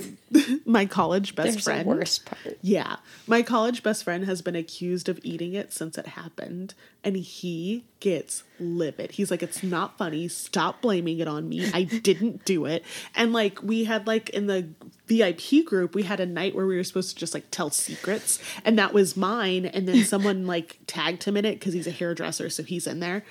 [SPEAKER 2] [LAUGHS] my college best friend.
[SPEAKER 3] worst part.
[SPEAKER 2] Yeah. My college best friend has been accused of eating it since it happened. And he gets livid. He's like, it's not funny. Stop blaming it on me. I [LAUGHS] didn't do it. And like, we had like in the VIP group, we had a night where we were supposed to just like tell secrets. And that was mine. And then [LAUGHS] someone like tagged him in it because he's a hairdresser. So he's in there.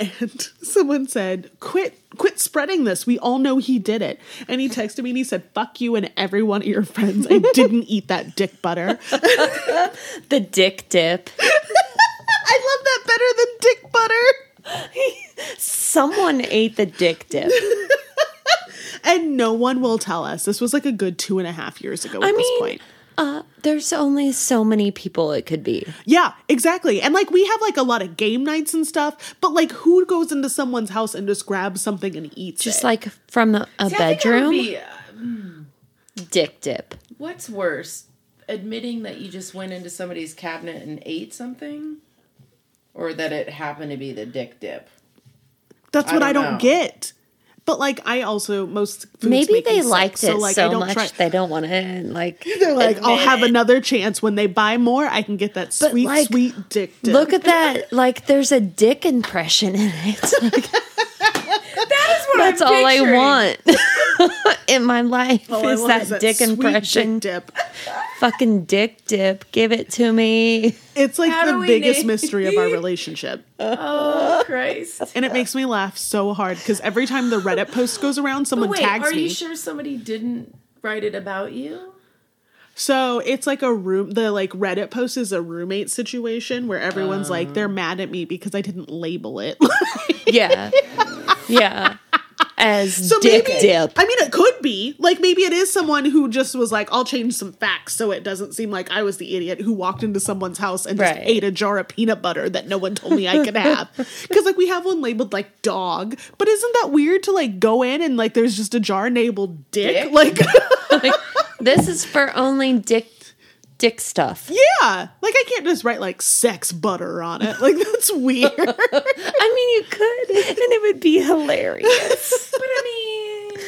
[SPEAKER 2] And someone said, "Quit, quit spreading this. We all know he did it." And he texted me and he said, "Fuck you and every one of your friends. I didn't eat that dick butter."
[SPEAKER 3] The dick dip. [LAUGHS]
[SPEAKER 2] I love that better than dick butter.
[SPEAKER 3] Someone ate the dick dip. [LAUGHS]
[SPEAKER 2] And no one will tell us. This was like a good two and a half years ago at
[SPEAKER 3] I
[SPEAKER 2] this
[SPEAKER 3] mean,
[SPEAKER 2] point.
[SPEAKER 3] Uh, there's only so many people it could be.
[SPEAKER 2] Yeah, exactly. And like we have like a lot of game nights and stuff, but like who goes into someone's house and just grabs something and eats
[SPEAKER 3] Just
[SPEAKER 2] it?
[SPEAKER 3] like from a, a
[SPEAKER 1] See, I think that would
[SPEAKER 3] bedroom,
[SPEAKER 1] be, uh,
[SPEAKER 3] dick dip.
[SPEAKER 1] what's worse, admitting that you just went into somebody's cabinet and ate something, or that it happened to be the dick dip?
[SPEAKER 2] That's
[SPEAKER 1] I
[SPEAKER 2] what I
[SPEAKER 1] don't
[SPEAKER 2] don't
[SPEAKER 1] know.
[SPEAKER 2] get. But like I also most
[SPEAKER 3] Maybe they
[SPEAKER 2] sick,
[SPEAKER 3] liked
[SPEAKER 2] so,
[SPEAKER 3] it
[SPEAKER 2] like,
[SPEAKER 3] so
[SPEAKER 2] I don't
[SPEAKER 3] much
[SPEAKER 2] try-
[SPEAKER 3] they don't want to like. [LAUGHS]
[SPEAKER 2] They're like, I'll have
[SPEAKER 3] it.
[SPEAKER 2] another chance when they buy more. I can get that
[SPEAKER 3] But,
[SPEAKER 2] sweet,
[SPEAKER 3] like,
[SPEAKER 2] sweet dick. Dip.
[SPEAKER 3] Look at that! Like, there's a dick impression in it. [LAUGHS] Like,
[SPEAKER 1] That is what
[SPEAKER 3] that's
[SPEAKER 1] I'm
[SPEAKER 3] all I want [LAUGHS] [LAUGHS] in my life
[SPEAKER 2] All I
[SPEAKER 3] is
[SPEAKER 2] want
[SPEAKER 3] that,
[SPEAKER 2] is
[SPEAKER 3] dick
[SPEAKER 2] sweet
[SPEAKER 3] impression.
[SPEAKER 2] dick dip.
[SPEAKER 3] Fucking dick dip. Give it to me.
[SPEAKER 2] It's like
[SPEAKER 1] How
[SPEAKER 2] the biggest
[SPEAKER 1] name-
[SPEAKER 2] mystery of our [LAUGHS] relationship.
[SPEAKER 1] Oh Christ!
[SPEAKER 2] And it makes me laugh so hard because every time the Reddit post goes around, someone
[SPEAKER 1] Wait,
[SPEAKER 2] tags me.
[SPEAKER 1] are
[SPEAKER 2] me.
[SPEAKER 1] you sure somebody didn't write it about you?
[SPEAKER 2] So it's like a room. The like Reddit post is a roommate situation where everyone's like
[SPEAKER 1] Oh.
[SPEAKER 2] they're mad at me because I didn't label it.
[SPEAKER 3] Yeah. Yeah. As
[SPEAKER 2] so
[SPEAKER 3] dick
[SPEAKER 2] maybe
[SPEAKER 3] dip.
[SPEAKER 2] I mean, it could be like maybe it is someone who just was like, I'll change some facts so it doesn't seem like I was the idiot who walked into someone's house and just ate a jar of peanut butter that no one told me I could have. [LAUGHS] Because like we have one labeled like dog, but isn't that weird to like go in and like there's just a jar labeled dick?
[SPEAKER 1] Dick?
[SPEAKER 2] Like. [LAUGHS] [LAUGHS]
[SPEAKER 3] Like, this is for only dick dick stuff.
[SPEAKER 2] Yeah, like I can't just write like sex butter on it. Like [LAUGHS] that's weird.
[SPEAKER 3] I mean, you could, and it would be hilarious. [LAUGHS]
[SPEAKER 1] But I mean,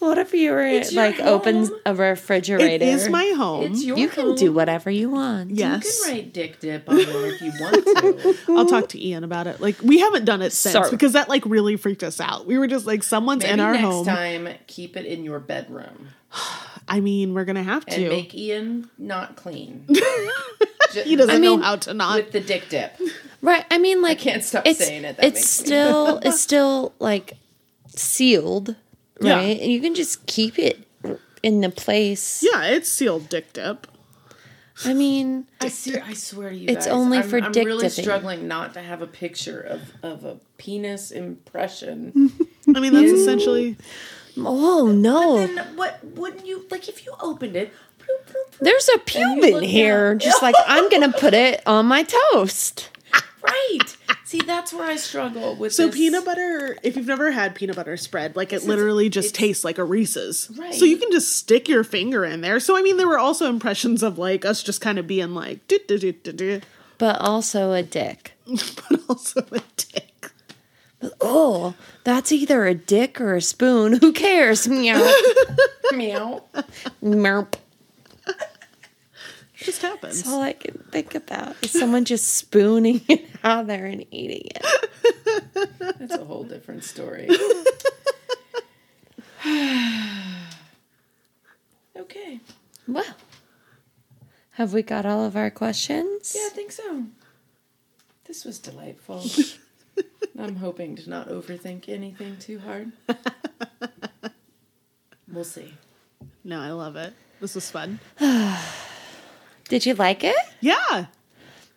[SPEAKER 3] What if you were
[SPEAKER 1] It's your
[SPEAKER 3] like opens
[SPEAKER 1] home.
[SPEAKER 3] a refrigerator?
[SPEAKER 2] It is my home.
[SPEAKER 1] It's your
[SPEAKER 3] You can
[SPEAKER 1] home.
[SPEAKER 3] do whatever you want.
[SPEAKER 2] yes.
[SPEAKER 1] You can write dick dip on there if you want to. [LAUGHS]
[SPEAKER 2] I'll talk to Ian about it. Like we haven't done it since
[SPEAKER 3] Sorry.
[SPEAKER 2] because that like really freaked us out. We were just like, someone's
[SPEAKER 1] Maybe
[SPEAKER 2] in our
[SPEAKER 1] next
[SPEAKER 2] home.
[SPEAKER 1] time, keep it in your bedroom [SIGHS] [SIGHS] [SIGHS]
[SPEAKER 2] I mean, we're gonna have
[SPEAKER 1] and
[SPEAKER 2] to.
[SPEAKER 1] make Ian not clean. [LAUGHS]
[SPEAKER 2] he doesn't
[SPEAKER 3] I mean,
[SPEAKER 2] know how to not.
[SPEAKER 1] with the dick dip.
[SPEAKER 3] Right. I mean, like,
[SPEAKER 1] can't stop
[SPEAKER 3] it's,
[SPEAKER 1] saying it. That
[SPEAKER 3] it's
[SPEAKER 1] makes
[SPEAKER 3] still, [LAUGHS] it's still like sealed,
[SPEAKER 2] Yeah.
[SPEAKER 3] right? And you can just keep it in the place.
[SPEAKER 2] yeah, it's sealed dick dip.
[SPEAKER 3] I mean,
[SPEAKER 1] I, ser- I swear to you,
[SPEAKER 3] It's
[SPEAKER 1] guys,
[SPEAKER 3] only
[SPEAKER 1] I'm,
[SPEAKER 3] for
[SPEAKER 1] I'm
[SPEAKER 3] dick
[SPEAKER 1] really
[SPEAKER 3] dipping.
[SPEAKER 1] struggling not to have a picture of, of a penis impression. [LAUGHS]
[SPEAKER 2] I mean, that's essentially.
[SPEAKER 3] Oh no,
[SPEAKER 1] then what wouldn't you like if you opened it? bloop, bloop, bloop,
[SPEAKER 3] there's a
[SPEAKER 1] you
[SPEAKER 3] pubin
[SPEAKER 1] look
[SPEAKER 3] here.
[SPEAKER 1] down.
[SPEAKER 3] Just like I'm gonna put it on my toast. [LAUGHS]
[SPEAKER 1] Right. See, that's where I struggle with.
[SPEAKER 2] So
[SPEAKER 1] this.
[SPEAKER 2] peanut butter, if you've never had peanut butter spread, like it literally just tastes like a Reese's.
[SPEAKER 1] Right.
[SPEAKER 2] So you can just stick your finger in there. So I mean, there were also impressions of like us just kind of being like, do do do do do,
[SPEAKER 3] But also a dick. [LAUGHS]
[SPEAKER 2] but also a dick.
[SPEAKER 3] Oh, that's either a dick or a spoon. Who cares? Meow. [LAUGHS]
[SPEAKER 1] meow.
[SPEAKER 3] Merp.
[SPEAKER 2] Just happens.
[SPEAKER 3] That's all I can think about is someone just spooning it out there and eating it.
[SPEAKER 1] That's a whole different story. [LAUGHS] okay.
[SPEAKER 3] Well, have we got all of our questions?
[SPEAKER 1] Yeah, I think so. This was delightful. [LAUGHS] I'm hoping to not overthink anything too hard. [LAUGHS] We'll see.
[SPEAKER 2] No, I love it. This was fun. [SIGHS]
[SPEAKER 3] Did you like it?
[SPEAKER 2] Yeah,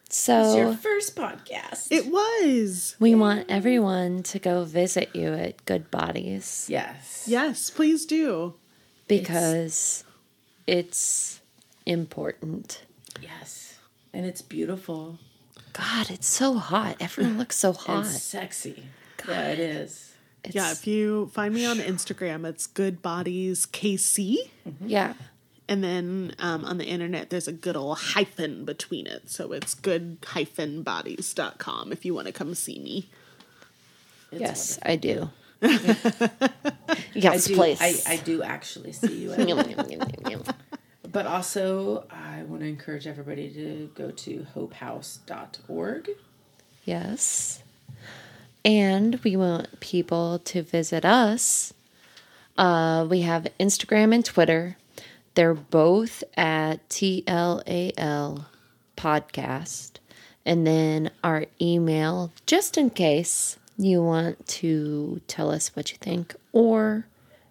[SPEAKER 1] It's your
[SPEAKER 3] So
[SPEAKER 1] first podcast.
[SPEAKER 2] it was.
[SPEAKER 3] we want everyone to go visit you at Good Bodies
[SPEAKER 1] yes.
[SPEAKER 2] Yes, please do.
[SPEAKER 3] because it's important.
[SPEAKER 1] Yes. And it's beautiful
[SPEAKER 3] God, it's so hot. Everyone looks so [LAUGHS]
[SPEAKER 1] and
[SPEAKER 3] hot.
[SPEAKER 1] sexy. Yeah, it is.
[SPEAKER 3] It's,
[SPEAKER 2] Yeah, if you find me on Instagram, it's Good Bodies KC.
[SPEAKER 3] yeah.
[SPEAKER 2] And then um, on the internet, there's a good old hyphen between it. So it's good hyphen bodies.com if you want to come see me.
[SPEAKER 1] It's
[SPEAKER 3] Yes, I do.
[SPEAKER 1] wonderful. [LAUGHS]
[SPEAKER 3] yes,
[SPEAKER 1] I do,
[SPEAKER 3] please.
[SPEAKER 1] I, I do actually see you. [LAUGHS] But also, I want to encourage everybody to go to hopehouse.org.
[SPEAKER 3] Yes. And we want people to visit us. Uh, we have Instagram and Twitter. They're both at TLAL podcast. And then our email, just in case you want to tell us what you think or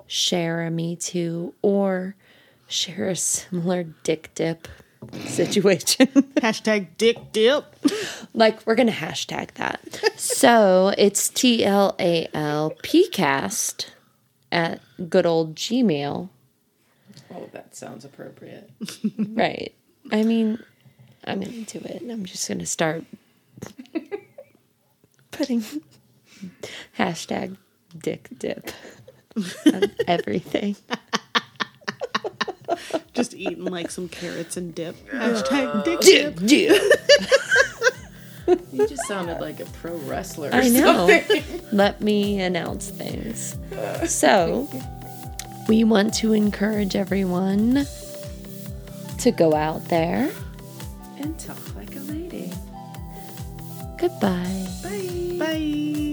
[SPEAKER 3] share a Me Too or share a similar dick dip situation. [LAUGHS]
[SPEAKER 2] Hashtag dick dip.
[SPEAKER 3] like we're gonna hashtag that. so it's T L A L P cast at good old Gmail.
[SPEAKER 1] Oh, that sounds appropriate. [LAUGHS] [LAUGHS]
[SPEAKER 3] Right. I mean, I'm into it. And I'm just gonna start putting hashtag dick dip on everything. [LAUGHS]
[SPEAKER 2] Just eating like some carrots and dip. Hashtag dick
[SPEAKER 3] Dip
[SPEAKER 2] dip.
[SPEAKER 3] dip.
[SPEAKER 1] You just sounded like a pro wrestler. Or
[SPEAKER 3] I [LAUGHS] know. Let me announce things. [LAUGHS] So, we want to encourage everyone to go out there.
[SPEAKER 1] And talk like a lady.
[SPEAKER 3] Goodbye.
[SPEAKER 1] Bye.
[SPEAKER 2] Bye.